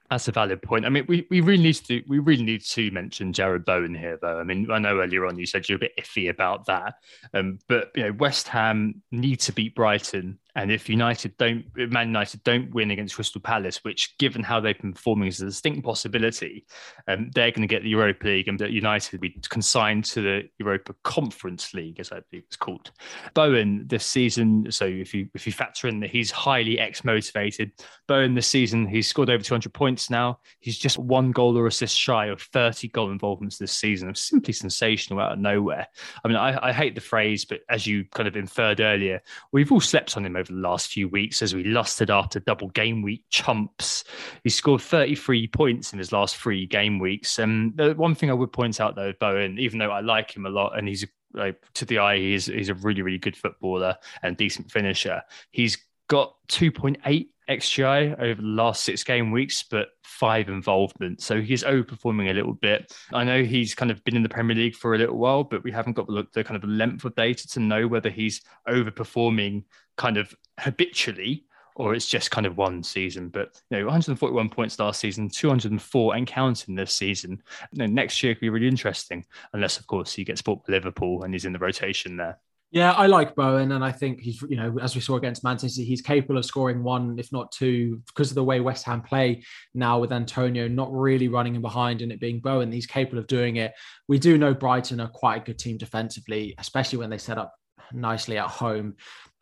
that's a valid point. I mean, we, we really need to we really need to mention Jarrod Bowen here, though. I mean, I know earlier on you said you're a bit iffy about that, um, but you know, West Ham need to beat Brighton and if United don't, if Man United don't win against Crystal Palace, which given how they've been performing is a distinct possibility, um, they're going to get the Europa League and United will be consigned to the Europa Conference League, as I believe it's called. Bowen this season, so if you if you factor in that he's highly ex motivated, Bowen this season he's scored over 200 points now. He's just one goal or assist shy of 30 goal involvements this season. Simply sensational out of nowhere. I mean, I, I hate the phrase, but as you kind of inferred earlier, we've all slept on him over over the last few weeks as we lusted after double game week chumps. He scored 33 points in his last three game weeks. And the one thing I would point out though, Bowen, even though I like him a lot and he's like to the eye, he's he's a really, really good footballer and decent finisher. He's got 2.8 XGI over the last six game weeks, but five involvement. So he's overperforming a little bit. I know he's kind of been in the Premier League for a little while, but we haven't got the, the kind of length of data to know whether he's overperforming kind of habitually or it's just kind of one season. But you know, 141 points last season, 204 and counting this season. You know, next year could be really interesting, unless of course he gets bought by Liverpool and he's in the rotation there. Yeah, I like Bowen, and I think he's, you know, as we saw against Manchester, he's capable of scoring one, if not two, because of the way West Ham play now with Antonio not really running in behind and it being Bowen. He's capable of doing it. We do know Brighton are quite a good team defensively, especially when they set up nicely at home.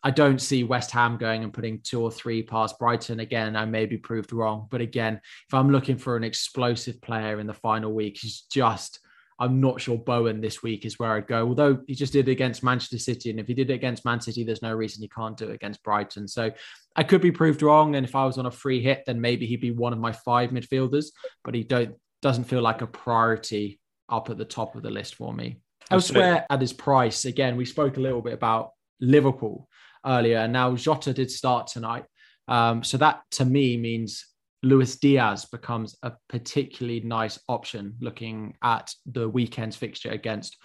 I don't see West Ham going and putting two or three past Brighton again. I may be proved wrong, but again, if I'm looking for an explosive player in the final week, he's just I'm not sure Bowen this week is where I'd go. Although he just did it against Manchester City, and if he did it against Man City, there's no reason he can't do it against Brighton. So I could be proved wrong. And if I was on a free hit, then maybe he'd be one of my five midfielders. But he don't doesn't feel like a priority up at the top of the list for me. Elsewhere at his price, again, we spoke a little bit about Liverpool earlier, and now Jota did start tonight. Um, so that to me means Luis Diaz becomes a particularly nice option looking at the weekend's fixture against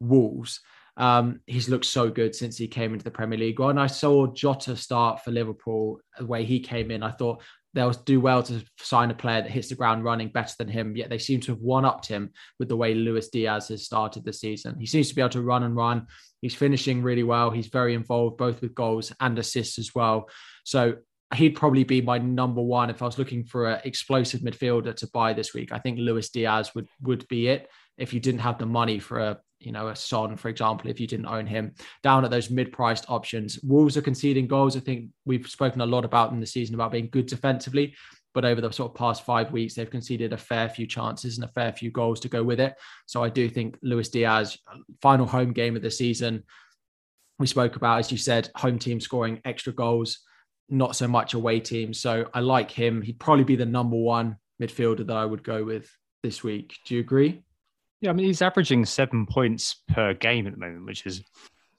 Wolves. Um, he's looked so good since he came into the Premier League. When I saw Jota start for Liverpool, the way he came in, I thought they'll do well to sign a player that hits the ground running better than him. Yet they seem to have one upped him with the way Luis Diaz has started the season. He seems to be able to run and run. He's finishing really well. He's very involved both with goals and assists as well. So he'd probably be my number one if I was looking for an explosive midfielder to buy this week. I think Luis Diaz would would be it if you didn't have the money for a you know a Son, for example, if you didn't own him down at those mid-priced options. Wolves are conceding goals. I think we've spoken a lot about in the season about being good defensively, but over the sort of past five weeks, they've conceded a fair few chances and a fair few goals to go with it. So I do think Luis Diaz, final home game of the season, we spoke about, as you said, home team scoring extra goals not so much away team. So I like him. He'd probably be the number one midfielder that I would go with this week. Do you agree? Yeah, I mean he's averaging seven points per game at the moment, which is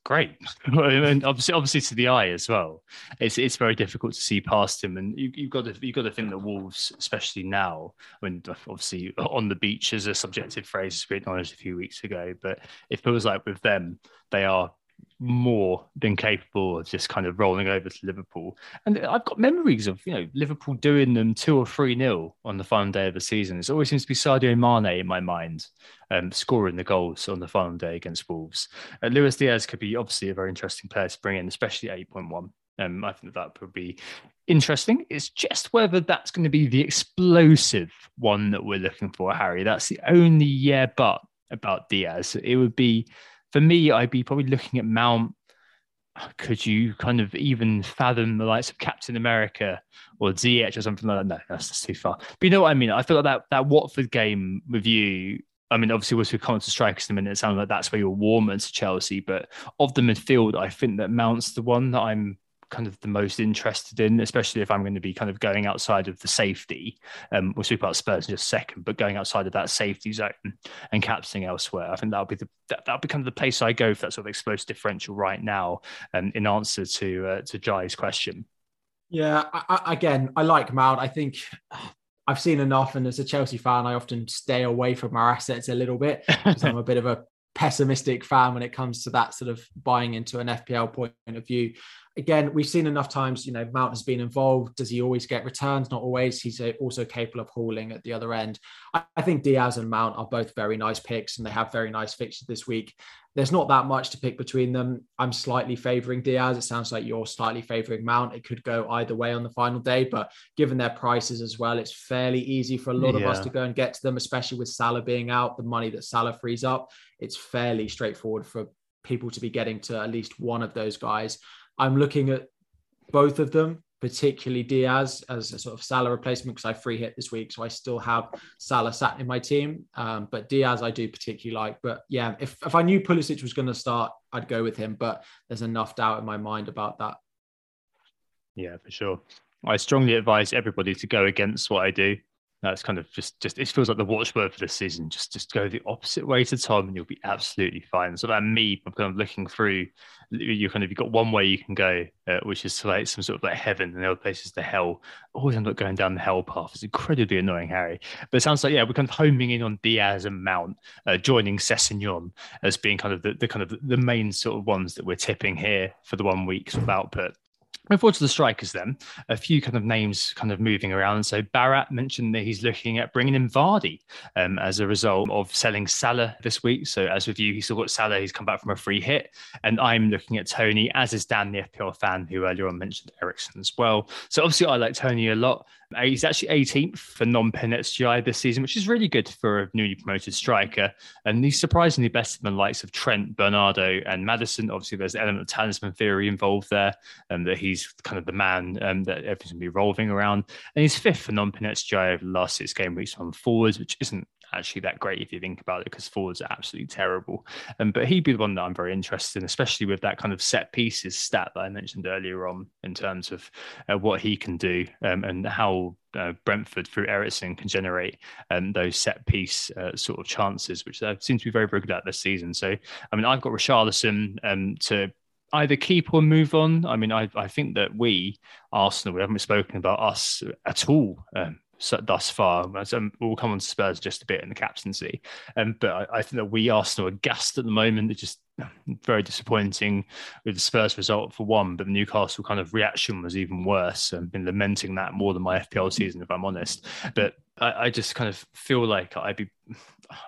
great, and obviously, obviously to the eye as well. It's it's very difficult to see past him, and you, have got to you've got to think that Wolves, especially now, when obviously on the beach is a subjective phrase we acknowledged a few weeks ago, but if it feels like with them they are more than capable of just kind of rolling over to Liverpool. And I've got memories of, you know, Liverpool doing them two or three nil on the final day of the season. It always seems to be Sadio Mane in my mind, um, scoring the goals on the final day against Wolves. Uh, Luis Diaz could be obviously a very interesting player to bring in, especially 8.1. Um, I think that would be interesting. It's just whether that's going to be the explosive one that we're looking for, Harry. That's the only yeah, but about Diaz. It would be for me, I'd be probably looking at Mount. Could you kind of even fathom the likes of Captain America or ZH or something like that? No, that's too far. But you know what I mean? I feel like that that Watford game with you. I mean, obviously, was come to strikers in a minute, it sounds like that's where you're warmer to Chelsea. But of the midfield, I think that Mount's the one that I'm kind of the most interested in, especially if I'm going to be kind of going outside of the safety. Um, we'll speak about Spurs in just a second, but going outside of that safety zone and captaining elsewhere, I think that'll be the that, will be kind of the place I go for that sort of explosive differential right now. Um, in answer to uh, to Jai's question. Yeah, I, I, again, I like Mount. I think I've seen enough, and as a Chelsea fan, I often stay away from our assets a little bit because I'm a bit of a pessimistic fan when it comes to that sort of buying into an FPL point of view again, we've seen enough times, you know, Mount has been involved. Does he always get returns? Not always. He's uh, also capable of hauling at the other end. I, think Diaz and Mount are both very nice picks and they have very nice fixtures this week. There's not that much to pick between them. I'm slightly favoring Diaz. It sounds like you're slightly favoring Mount. It could go either way on the final day, but given their prices as well, it's fairly easy for a lot yeah. of us to go and get to them, especially with Salah being out, the money that Salah frees up. It's fairly straightforward for people to be getting to at least one of those guys. I'm looking at both of them, particularly Diaz as a sort of Salah replacement because I free hit this week, so I still have Salah sat in my team. Um, but Diaz I do particularly like. But yeah, if if I knew Pulisic was going to start, I'd go with him. But there's enough doubt in my mind about that. Yeah, for sure. I strongly advise everybody to go against what I do that's kind of just just it feels like the watchword for this season. Just just go the opposite way to Tom, and you'll be absolutely fine. So that me, I'm kind of looking through. You kind of you've got one way you can go, uh, which is to like some sort of like heaven, and the other place is the hell. Always end up going down the hell path. It's incredibly annoying, Harry. But it sounds like yeah, we're kind of homing in on Diaz and Mount, uh, joining Sessegnon as being kind of the, the kind of the main sort of ones that we're tipping here for the one week sort of output. Forward to the strikers, then a few kind of names kind of moving around. So Barat mentioned that he's looking at bringing in Vardy um, as a result of selling Salah this week. So as with you, he's still got Salah. He's come back from a free hit, and I'm looking at Toney, as is Dan, the FPL fan who earlier on mentioned Eriksen as well. So obviously, I like Toney a lot. He's actually 18th for non-pen XGI this season, which is really good for a newly promoted striker. And he's surprisingly better than the likes of Trent, Bernardo, and Maddison. Obviously, there's an element of talisman theory involved there, and that he's kind of the man um, that everything's going to be revolving around. And he's fifth for non-pen XGI over the last six game weeks on forwards, which isn't actually that great if you think about it, because forwards are absolutely terrible. Um, but he'd be the one that I'm very interested in, especially with that kind of set pieces stat that I mentioned earlier on in terms of uh, what he can do um, and how uh, Brentford through Eriksen can generate um, those set piece uh, sort of chances, which they seem to be very, very good at this season. So, I mean, I've got Richarlison um, to either keep or move on. I mean, I, I think that we, Arsenal, we haven't spoken about us at all um, thus far. Um, we'll come on to Spurs just a bit in the captaincy. Um, but I, I, think that we Arsenal are gassed at the moment. It's just very disappointing with the Spurs result for one, but the Newcastle kind of reaction was even worse. I've been lamenting that more than my FPL season, if I'm honest. But I, I just kind of feel like I'd be.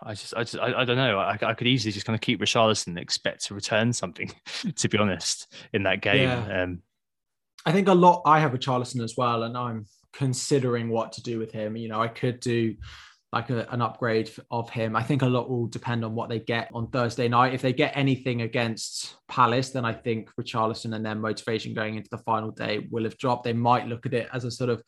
I just, I just, I, I don't know. I, I, could easily just kind of keep Richarlison and expect to return something, to be honest, in that game. Yeah. Um, I think a lot. I have Richarlison as well, and I'm considering what to do with him. You know, I could do like a, an upgrade of him. I think a lot will depend on what they get on Thursday night. If they get anything against Palace, then I think Richarlison and their motivation going into the final day will have dropped. They might look at it as a sort of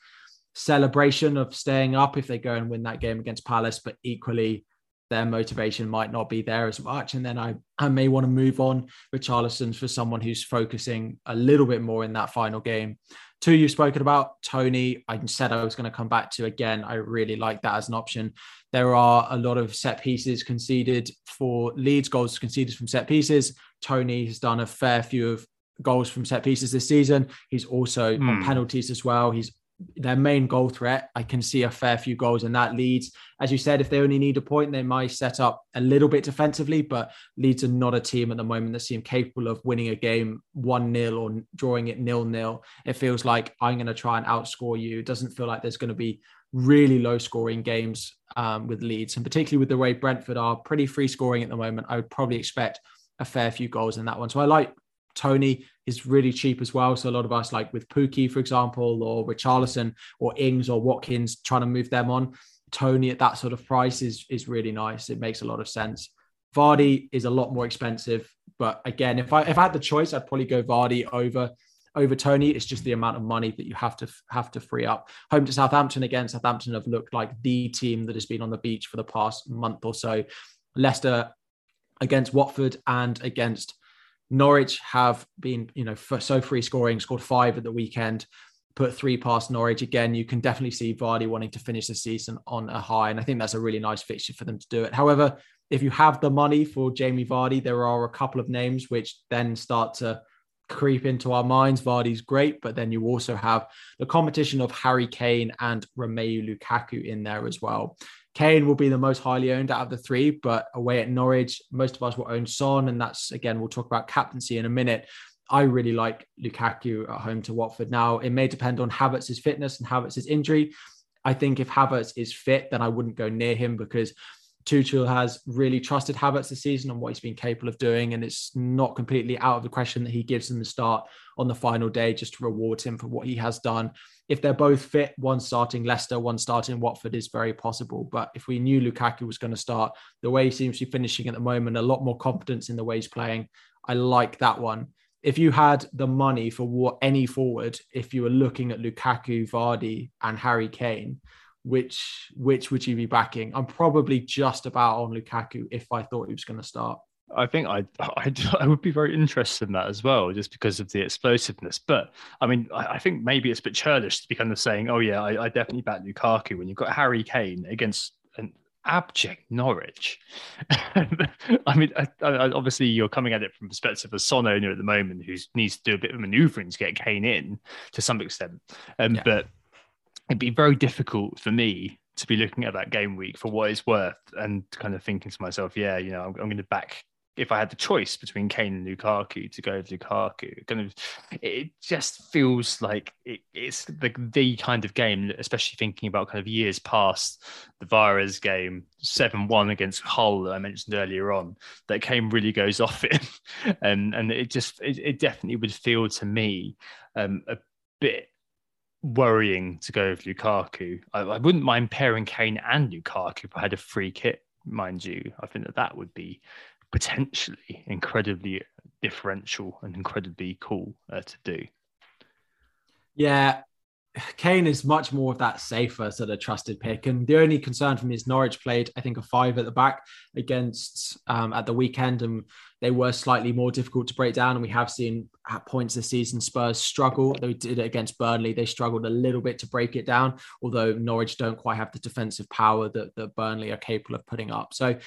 celebration of staying up if they go and win that game against Palace, but equally their motivation might not be there as much. And then I, I may want to move on with Richarlison for someone who's focusing a little bit more in that final game. Two you've spoken about, Toney, I said I was going to come back to again. I really like that as an option. There are a lot of set pieces conceded for Leeds, goals conceded from set pieces. Toney has done a fair few of goals from set pieces this season. He's also mm. on hmm. penalties as well. He's their main goal threat. I can see a fair few goals in that. Leeds, as you said, if they only need a point, they might set up a little bit defensively, but Leeds are not a team at the moment that seem capable of winning a game 1 0 or drawing it nil nil. It feels like I'm going to try and outscore you. It doesn't feel like there's going to be really low scoring games um, with Leeds, and particularly with the way Brentford are pretty free scoring at the moment, I would probably expect a fair few goals in that one. So I like Toney is really cheap as well. So a lot of us, like with Pukki, for example, or Richarlison or Ings or Watkins, trying to move them on. Toney at that sort of price is is really nice. It makes a lot of sense. Vardy is a lot more expensive, but again, if I if I had the choice, I'd probably go Vardy over over Toney. It's just the amount of money that you have to have to free up. Home to Southampton again. Southampton have looked like the team that has been on the beach for the past month or so. Leicester against Watford and against Norwich have been, you know, so free scoring, scored five at the weekend, put three past Norwich. Again, you can definitely see Vardy wanting to finish the season on a high. And I think that's a really nice fixture for them to do it. However, if you have the money for Jamie Vardy, there are a couple of names which then start to creep into our minds. Vardy's great, but then you also have the competition of Harry Kane and Romelu Lukaku in there as well. Kane will be the most highly owned out of the three, but away at Norwich, most of us will own Son. And that's, again, we'll talk about captaincy in a minute. I really like Lukaku at home to Watford. Now, it may depend on Havertz's fitness and Havertz's injury. I think if Havertz is fit, then I wouldn't go near him because Tuchel has really trusted Havertz this season and what he's been capable of doing. And it's not completely out of the question that he gives him the start on the final day just to reward him for what he has done if they're both fit, one starting Leicester, one starting Watford is very possible. But if we knew Lukaku was going to start, the way he seems to be finishing at the moment, a lot more confidence in the way he's playing. I like that one. If you had the money for any forward, if you were looking at Lukaku, Vardy, and Harry Kane, which which would you be backing? I'm probably just about on Lukaku if I thought he was going to start. I think I, I I would be very interested in that as well, just because of the explosiveness. But I mean, I, I think maybe it's a bit churlish to be kind of saying, "Oh yeah, I, I definitely back Lukaku." When you've got Harry Kane against an abject Norwich, I mean, I, obviously you're coming at it from the perspective of a Son owner at the moment, who needs to do a bit of manoeuvring to get Kane in to some extent. Um, yeah. But it'd be very difficult for me to be looking at that game week for what it's worth and kind of thinking to myself, yeah, you know, I'm, I'm going to back if I had the choice between Kane and Lukaku to go with Lukaku, kind of, it just feels like it, it's the the kind of game, especially thinking about kind of years past the Vieira's game, seven one against Hull that I mentioned earlier on, that Kane really goes off it, and and it just it, it definitely would feel to me um, a bit worrying to go with Lukaku. I, I wouldn't mind pairing Kane and Lukaku if I had a free kit mind you. I think that that would be potentially incredibly differential and incredibly cool uh, to do. Yeah, Kane is much more of that safer sort of trusted pick. And the only concern for me is Norwich played, I think, a five at the back against um, at the weekend, and they were slightly more difficult to break down. And we have seen at points this season Spurs struggle. They did it against Burnley. They struggled a little bit to break it down, although Norwich don't quite have the defensive power that, that Burnley are capable of putting up. So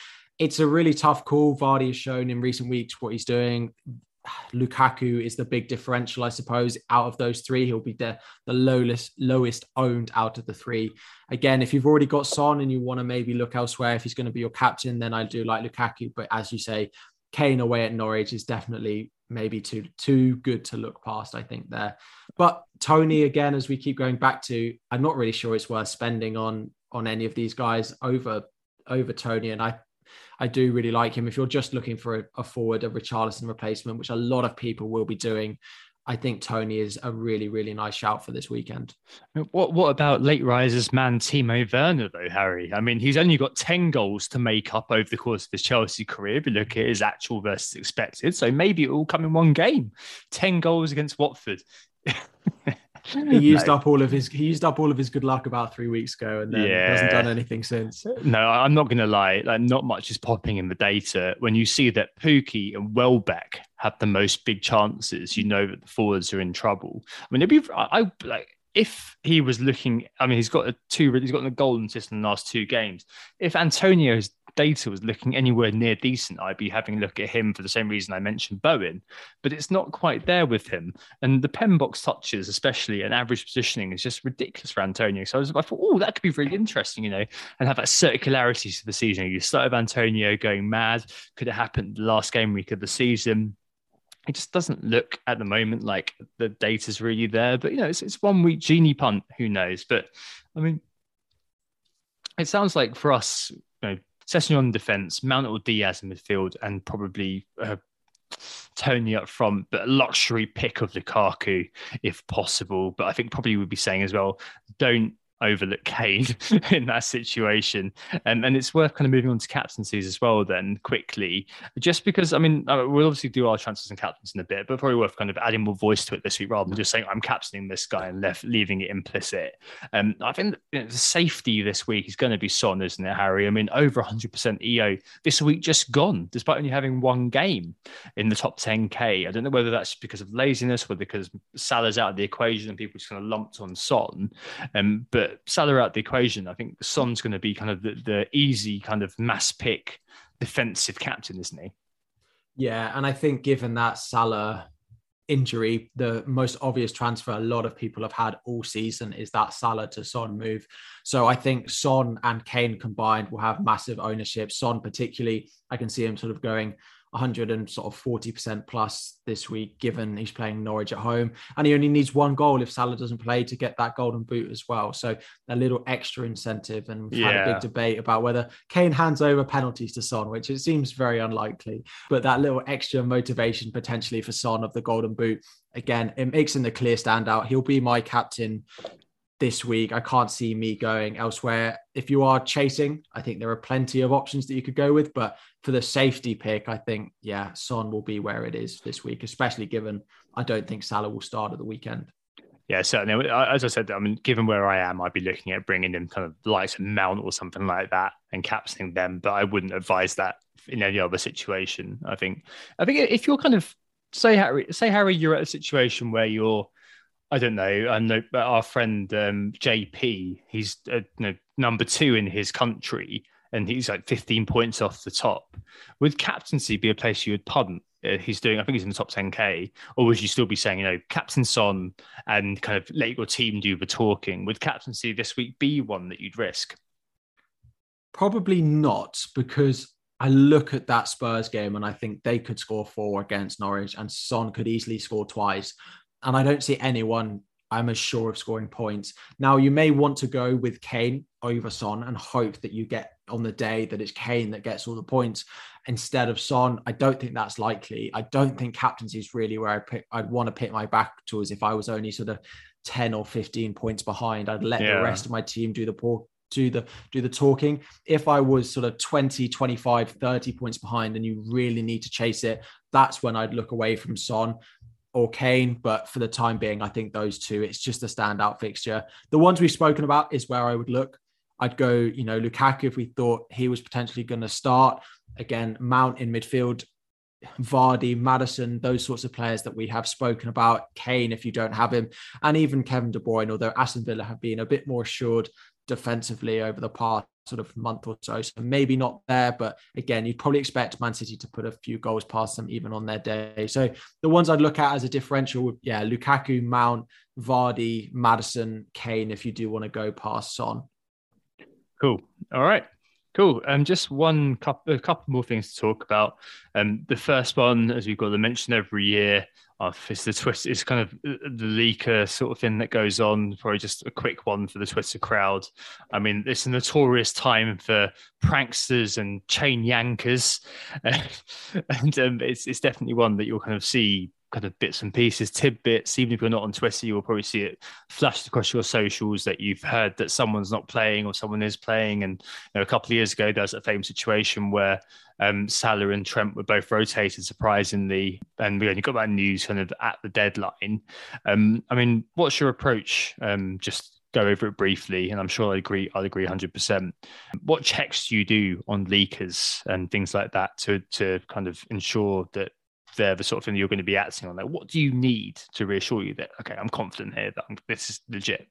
it's a really tough call. Vardy has shown in recent weeks what he's doing. Lukaku is the big differential, I suppose, out of those three. He'll be the, the lowest lowest owned out of the three. Again, if you've already got Son and you want to maybe look elsewhere, if he's going to be your captain, then I do like Lukaku. But as you say, Kane away at Norwich is definitely maybe too too good to look past. I think there. But Toney again, as we keep going back to, I'm not really sure it's worth spending on on any of these guys over over Toney, and I I do really like him. If you're just looking for a, a forward, a Richarlison replacement, which a lot of people will be doing, I think Toney is a really, really nice shout for this weekend. What what about late risers man Timo Werner though, Harry? I mean, he's only got 10 goals to make up over the course of his Chelsea career, if you look at his actual versus expected. So maybe it will come in one game. 10 goals against Watford. he used no. up all of his he used up all of his good luck about three weeks ago and then yeah. hasn't done anything since. No, I'm not gonna lie, like not much is popping in the data. When you see that Pukki and Welbeck have the most big chances, you know that the forwards are in trouble. I mean, it'd be I, like if he was looking, I mean, he's got a two, he's got a golden assist in the last two games. If Antonio's data was looking anywhere near decent, I'd be having a look at him for the same reason I mentioned Bowen. But it's not quite there with him. And the pen box touches, especially and average positioning, is just ridiculous for Antonio. So I, was, I thought, oh, that could be really interesting, you know, and have that circularity to the season. You start with Antonio going mad. Could it happen the last game week of the season? it just doesn't look at the moment like the data's really there. But you know, it's it's one week genie punt. Who knows? But I mean, it sounds like for us, Sessegnon on defense, Mount or Diaz in midfield, and probably uh, Toney up front, but a luxury pick of Lukaku if possible. But I think probably would be saying as well, don't overlook Kane in that situation. Um, and it's worth kind of moving on to captaincies as well, then quickly, just because I mean, uh, we'll obviously do our transfers and captains in a bit, but probably worth kind of adding more voice to it this week rather than just saying I'm captaining this guy and left leaving it implicit. Um, I think you know, the safety this week is going to be Son, isn't it, Harry? I mean, over 100% EO this week just gone, despite only having one game in the top 10k. I don't know whether that's because of laziness or because Salah's out of the equation and people just kind of lumped on Son. Um, but Salah out the equation, I think Son's going to be kind of the, the easy kind of mass pick defensive captain, isn't he? Yeah, and I think given that Salah injury, the most obvious transfer a lot of people have had all season is that Salah to Son move. So I think Son and Kane combined will have massive ownership. Son, particularly, I can see him sort of going 100 and sort of 40% plus this week, given he's playing Norwich at home. And he only needs one goal if Salah doesn't play to get that golden boot as well. So a little extra incentive. And we've yeah. had a big debate about whether Kane hands over penalties to Son, which it seems very unlikely. But that little extra motivation potentially for Son of the golden boot, again, it makes him the clear standout. He'll be my captain this week. I can't see me going elsewhere. If you are chasing, I think there are plenty of options that you could go with. But for the safety pick, I think, yeah, Son will be where it is this week, especially given I don't think Salah will start at the weekend. Yeah, certainly. As I said, I mean, given where I am, I'd be looking at bringing in kind of like Mount or something like that and captaining them. But I wouldn't advise that in any other situation. I think, I think if you're kind of say Harry, say Harry, you're at a situation where you're I don't know. I know our friend um, JP, he's uh, you know, number two in his country, and he's like 15 points off the top. Would captaincy be a place you would punt? He's doing, I think he's in the top 10k, or would you still be saying, you know, captain Son and kind of let your team do the talking? Would captaincy this week be one that you'd risk? Probably not, because I look at that Spurs game and I think they could score four against Norwich, and Son could easily score twice and I don't see anyone I'm as sure of scoring points. Now, you may want to go with Kane over Son and hope that you get on the day that it's Kane that gets all the points instead of Son. I don't think that's likely. I don't think captaincy is really where I pick, I'd want to pick my back towards if I was only sort of 10 or 15 points behind. I'd let yeah. the rest of my team do the poor do the do the talking if i was sort of 20 25 30 points behind and you really need to chase it that's when i'd look away from son or Kane, but for the time being, I think those two, it's just a standout fixture. The ones we've spoken about is where I would look. I'd go, you know, Lukaku if we thought he was potentially going to start. Again, Mount in midfield, Vardy, Maddison, those sorts of players that we have spoken about. Kane, if you don't have him, and even Kevin De Bruyne, although Aston Villa have been a bit more assured defensively over the past sort of month or so. So maybe not there, but again, you'd probably expect Man City to put a few goals past them even on their day. So the ones I'd look at as a differential, would yeah, Lukaku, Mount, Vardy, Maddison, Kane, if you do want to go past Son. Cool. All right. Cool. Um, just one couple, a couple more things to talk about. Um, the first one, as we've got to mention every year, uh, it's the twist. It's kind of the leaker sort of thing that goes on. Probably just a quick one for the Twitter crowd. I mean, it's a notorious time for pranksters and chain yankers, and um, it's it's definitely one that you'll kind of see kind of bits and pieces, tidbits. Even if you're not on Twitter, you will probably see it flashed across your socials that you've heard that someone's not playing or someone is playing. And you know, a couple of years ago, there was a famous situation where um, Salah and Trent were both rotated surprisingly, and we only got that news kind of at the deadline. Um, I mean, what's your approach? Um, just go over it briefly, and I'm sure I agree. I'll agree 100. percent What checks do you do on leakers and things like that to to kind of ensure that they're the sort of thing you're going to be acting on. Like, what do you need to reassure you that okay, I'm confident here that I'm, this is legit?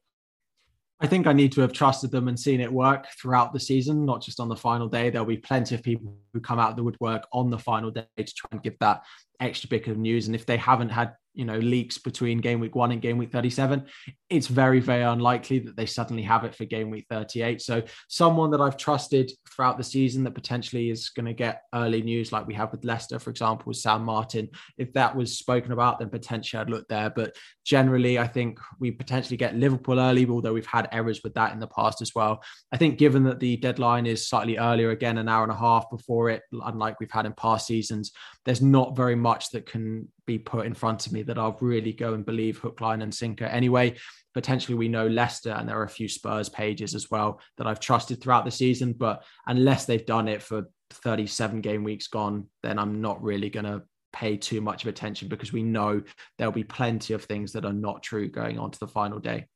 I think I need to have trusted them and seen it work throughout the season, not just on the final day. There'll be plenty of people who come out of the woodwork on the final day to try and give that extra bit of news. And if they haven't had you know leaks between game week one and game week 37 it's very very unlikely that they suddenly have it for game week 38 so someone that i've trusted throughout the season that potentially is going to get early news like we have with leicester for example with sam martin if that was spoken about then potentially i'd look there. But generally i think we potentially get liverpool early although we've had errors with that in the past as well. I think given that the deadline is slightly earlier again an hour and a half before it unlike we've had in past seasons there's not very much that can be put in front of me that I'll really go and believe hook, line, and sinker. Anyway, potentially we know Leicester, and there are a few Spurs pages as well that I've trusted throughout the season. But unless they've done it for 37 game weeks gone, then I'm not really going to pay too much of attention because we know there'll be plenty of things that are not true going on to the final day.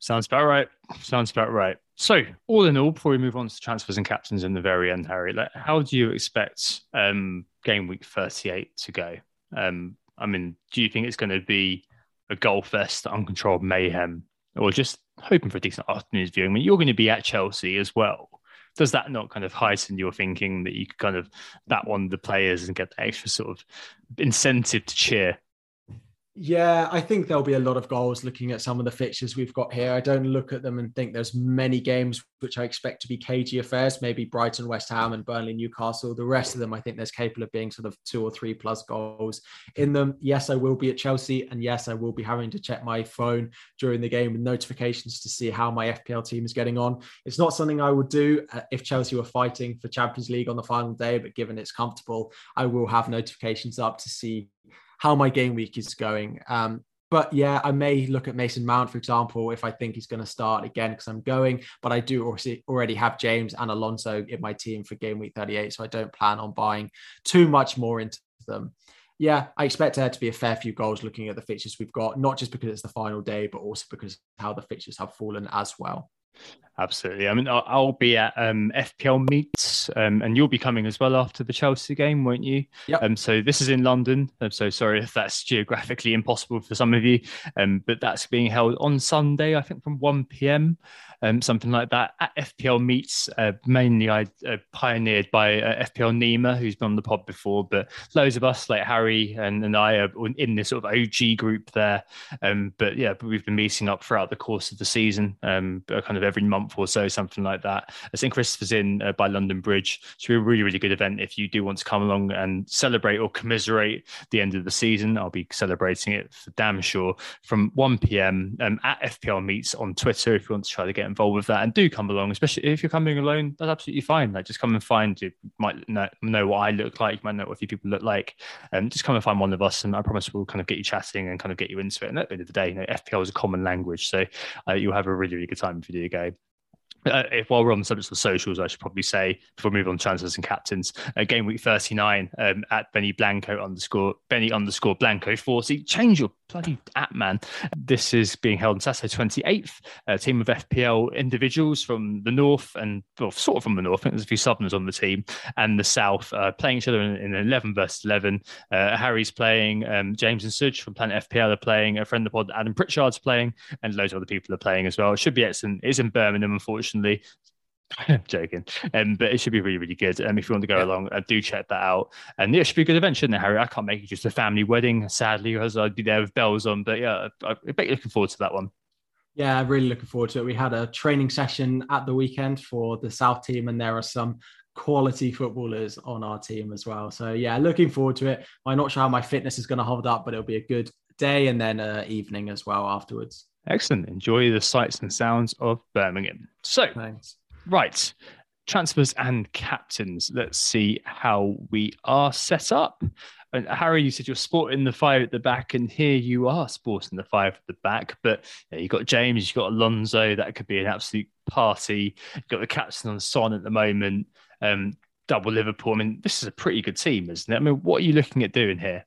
Sounds about right. Sounds about right. So, all in all, before we move on to transfers and captains in the very end, Harry, like, how do you expect um, game week 38 to go? Um, I mean, do you think it's going to be a goal fest, uncontrolled mayhem, or just hoping for a decent afternoon's viewing? I mean, you're going to be at Chelsea as well. Does that not kind of heighten your thinking that you could kind of that one the players and get the extra sort of incentive to cheer? Yeah, I think there'll be a lot of goals looking at some of the fixtures we've got here. I don't look at them and think there's many games which I expect to be cagey affairs, maybe Brighton, West Ham, and Burnley, Newcastle. The rest of them, I think there's capable of being sort of two or three plus goals in them. Yes, I will be at Chelsea, and yes, I will be having to check my phone during the game with notifications to see how my FPL team is getting on. It's not something I would do uh, if Chelsea were fighting for Champions League on the final day, but given it's comfortable, I will have notifications up to see how my game week is going. Um, but yeah, I may look at Mason Mount, for example, if I think he's going to start again because I'm going. But I do already have James and Alonso in my team for game week 38, so I don't plan on buying too much more into them. Yeah, I expect there to be a fair few goals looking at the fixtures we've got, not just because it's the final day, but also because how the fixtures have fallen as well. Absolutely. I mean, I'll, I'll be at um, FPL meets, um, and you'll be coming as well after the Chelsea game, won't you? Yeah. Um, so this is in London. I'm so sorry if that's geographically impossible for some of you, um, but that's being held on Sunday, I think, from 1 p.m um, something like that. At FPL Meets, uh, mainly I uh, pioneered by uh, FPL Nima, who's been on the pod before, but loads of us like Harry and, and I are in this sort of OG group there. Um, but yeah, we've been meeting up throughout the course of the season, um, kind of every month or so, something like that. I think Christopher's in uh, by London Bridge. It's a really, really good event if you do want to come along and celebrate or commiserate the end of the season. I'll be celebrating it for damn sure from 1 p.m. Um, at FPL Meets on Twitter if you want to try to get involved with that and do come along, especially if you're coming alone, that's absolutely fine. Like just come and find you might know, know what I look like, you might know what a few people look like. And um, just come and find one of us and I promise we'll kind of get you chatting and kind of get you into it. And at the end of the day, you know, FPL is a common language. So uh, you'll have a really, really good time if you do go. Uh, if while we're on the subject of socials, I should probably say before we move on to transfers and captains, uh, game week 39 um, at Benny Blanco underscore Benny underscore Blanco 40. Change your bloody at man. This is being held on Saturday 28th. A team of FPL individuals from the north and well, sort of from the north. I think there's a few southerners on the team and the south uh, playing each other in, in 11 versus 11. Uh, Harry's playing, um, James and Suj from Planet FPL are playing, a friend of the pod, Adam Pritchard's playing, and loads of other people are playing as well. It should be excellent. It's in Birmingham, unfortunately. joking. Um, but it should be really, really good. Um, if you want to go yeah. along, uh, do check that out. And yeah, it should be a good event, shouldn't it, Harry? I can't make it just a family wedding, sadly, because I'd be there with bells on. But yeah, I, I bet you're looking forward to that one. Yeah, I'm really looking forward to it. We had a training session at the weekend for the South team, and there are some quality footballers on our team as well. So yeah, looking forward to it. I'm not sure how my fitness is going to hold up, but it'll be a good day and then uh, evening as well afterwards. Excellent. Enjoy the sights and sounds of Birmingham. So, Thanks. Right. Transfers and captains. Let's see how we are set up. And Harry, you said you're sporting the five at the back, and here you are sporting the five at the back. But you have got James, you've got Alonso. That could be an absolute party. You've got the captain on Son at the moment. Um, double Liverpool. I mean, this is a pretty good team, isn't it? I mean, what are you looking at doing here?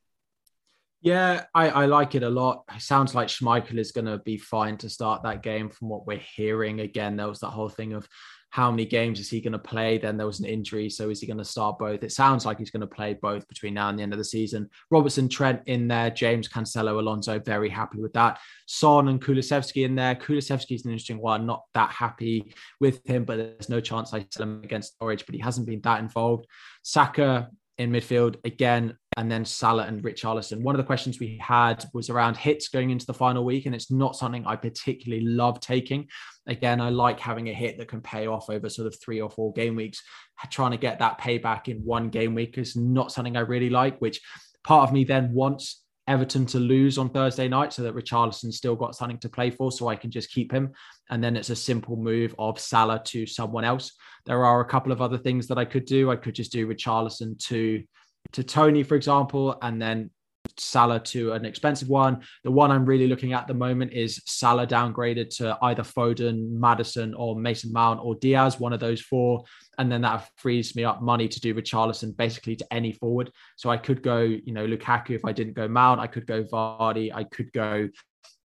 Yeah, I, I like it a lot. It sounds like Schmeichel is going to be fine to start that game from what we're hearing. Again, there was that whole thing of how many games is he going to play? Then there was an injury. So is he going to start both? It sounds like he's going to play both between now and the end of the season. Robertson, Trent in there, James Cancelo, Alonso, very happy with that. Son and Kulusevski in there. Kulusevski is an interesting one. Not that happy with him, but there's no chance I sell him against Norwich, but he hasn't been that involved. Saka, in midfield again, and then Salah and Richarlison. One of the questions we had was around hits going into the final week, and it's not something I particularly love taking. Again, I like having a hit that can pay off over sort of three or four game weeks. Trying to get that payback in one game week is not something I really like, which part of me then wants Everton to lose on Thursday night so that Richarlison still got something to play for so I can just keep him. And then it's a simple move of Salah to someone else. There are a couple of other things that I could do. I could just do Richarlison to to Toney, for example, and then Salah to an expensive one. The one I'm really looking at the moment is Salah downgraded to either Foden, Maddison, or Mason Mount or Diaz, one of those four. And then that frees me up money to do Richarlison basically to any forward. So I could go, you know, Lukaku if I didn't go Mount. I could go Vardy. I could go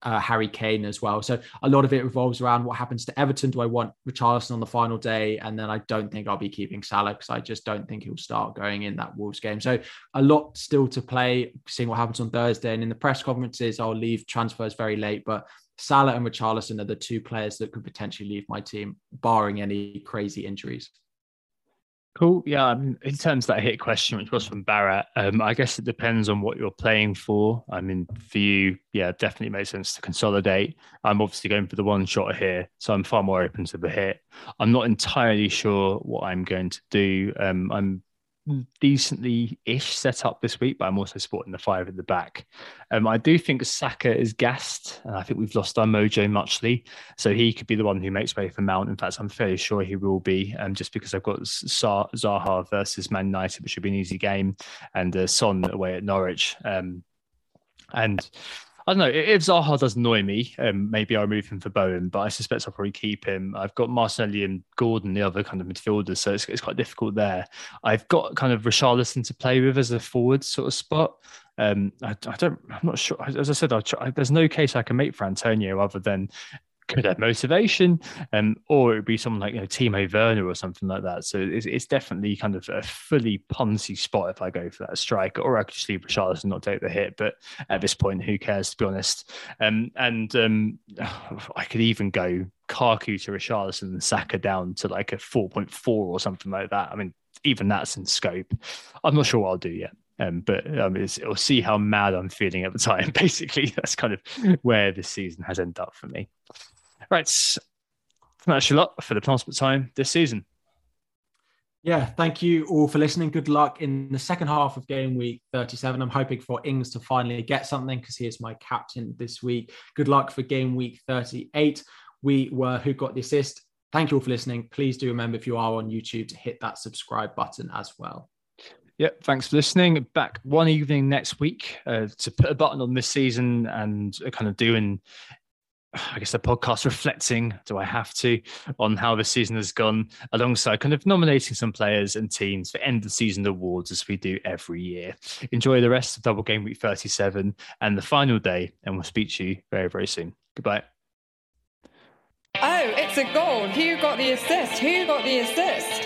uh, Harry Kane as well. So a lot of it revolves around what happens to Everton. Do I want Richarlison on the final day? And then I don't think I'll be keeping Salah because I just don't think he'll start going in that Wolves game. So a lot still to play, seeing what happens on Thursday. And in the press conferences, I'll leave transfers very late, but Salah and Richarlison are the two players that could potentially leave my team, barring any crazy injuries. Cool. Yeah. in terms of that hit question, which was from Barrett, um, I guess it depends on what you're playing for. I mean, for you, yeah, definitely makes sense to consolidate. I'm obviously going for the one shot here, so I'm far more open to the hit. I'm not entirely sure what I'm going to do. Um, I'm decently ish set up this week, but I'm also supporting the five at the back. Um, I do think Saka is gassed, and I think we've lost our mojo muchly. So he could be the one who makes way for Mount. In fact, I'm fairly sure he will be, um, just because I've got Zaha versus Man United, which should be an easy game, and uh, Son away at Norwich. Um, and I don't know if Zaha does annoy me, um, maybe I'll move him for Bowen, but I suspect I'll probably keep him. I've got Martinelli and Gordon, the other kind of midfielders, so it's, it's quite difficult there. I've got kind of Richarlison to play with as a forward sort of spot. Um, I, I, don't, I'm not sure. As I said, try, there's no case I can make for Antonio other than could have motivation, um, or it would be someone like you know Timo Werner or something like that. So it's, it's definitely kind of a fully punsy spot if I go for that striker, or I could just leave Richarlison and not take the hit. But at this point, who cares to be honest? Um, and um, I could even go Kaku to Richarlison and Saka down to like a four point four or something like that. I mean, even that's in scope. I'm not sure what I'll do yet. Um, but um, it'll see how mad I'm feeling at the time. Basically, that's kind of where this season has ended up for me. Right. That's a lot for the penultimate time this season. Yeah, thank you all for listening. Good luck in the second half of game week 37. I'm hoping for Ings to finally get something because he is my captain this week. Good luck for game week 38. We were Who Got the Assist. Thank you all for listening. Please do remember if you are on YouTube to hit that subscribe button as well. Yep, thanks for listening. Back one evening next week uh, to put a button on this season and kind of doing I guess a podcast reflecting, do I have to, on how the season has gone, alongside kind of nominating some players and teams for end of season awards as we do every year. Enjoy the rest of Double Game Week 37 and the final day, and we'll speak to you very, very soon. Goodbye. Oh, it's a goal. Who got the assist? Who got the assist?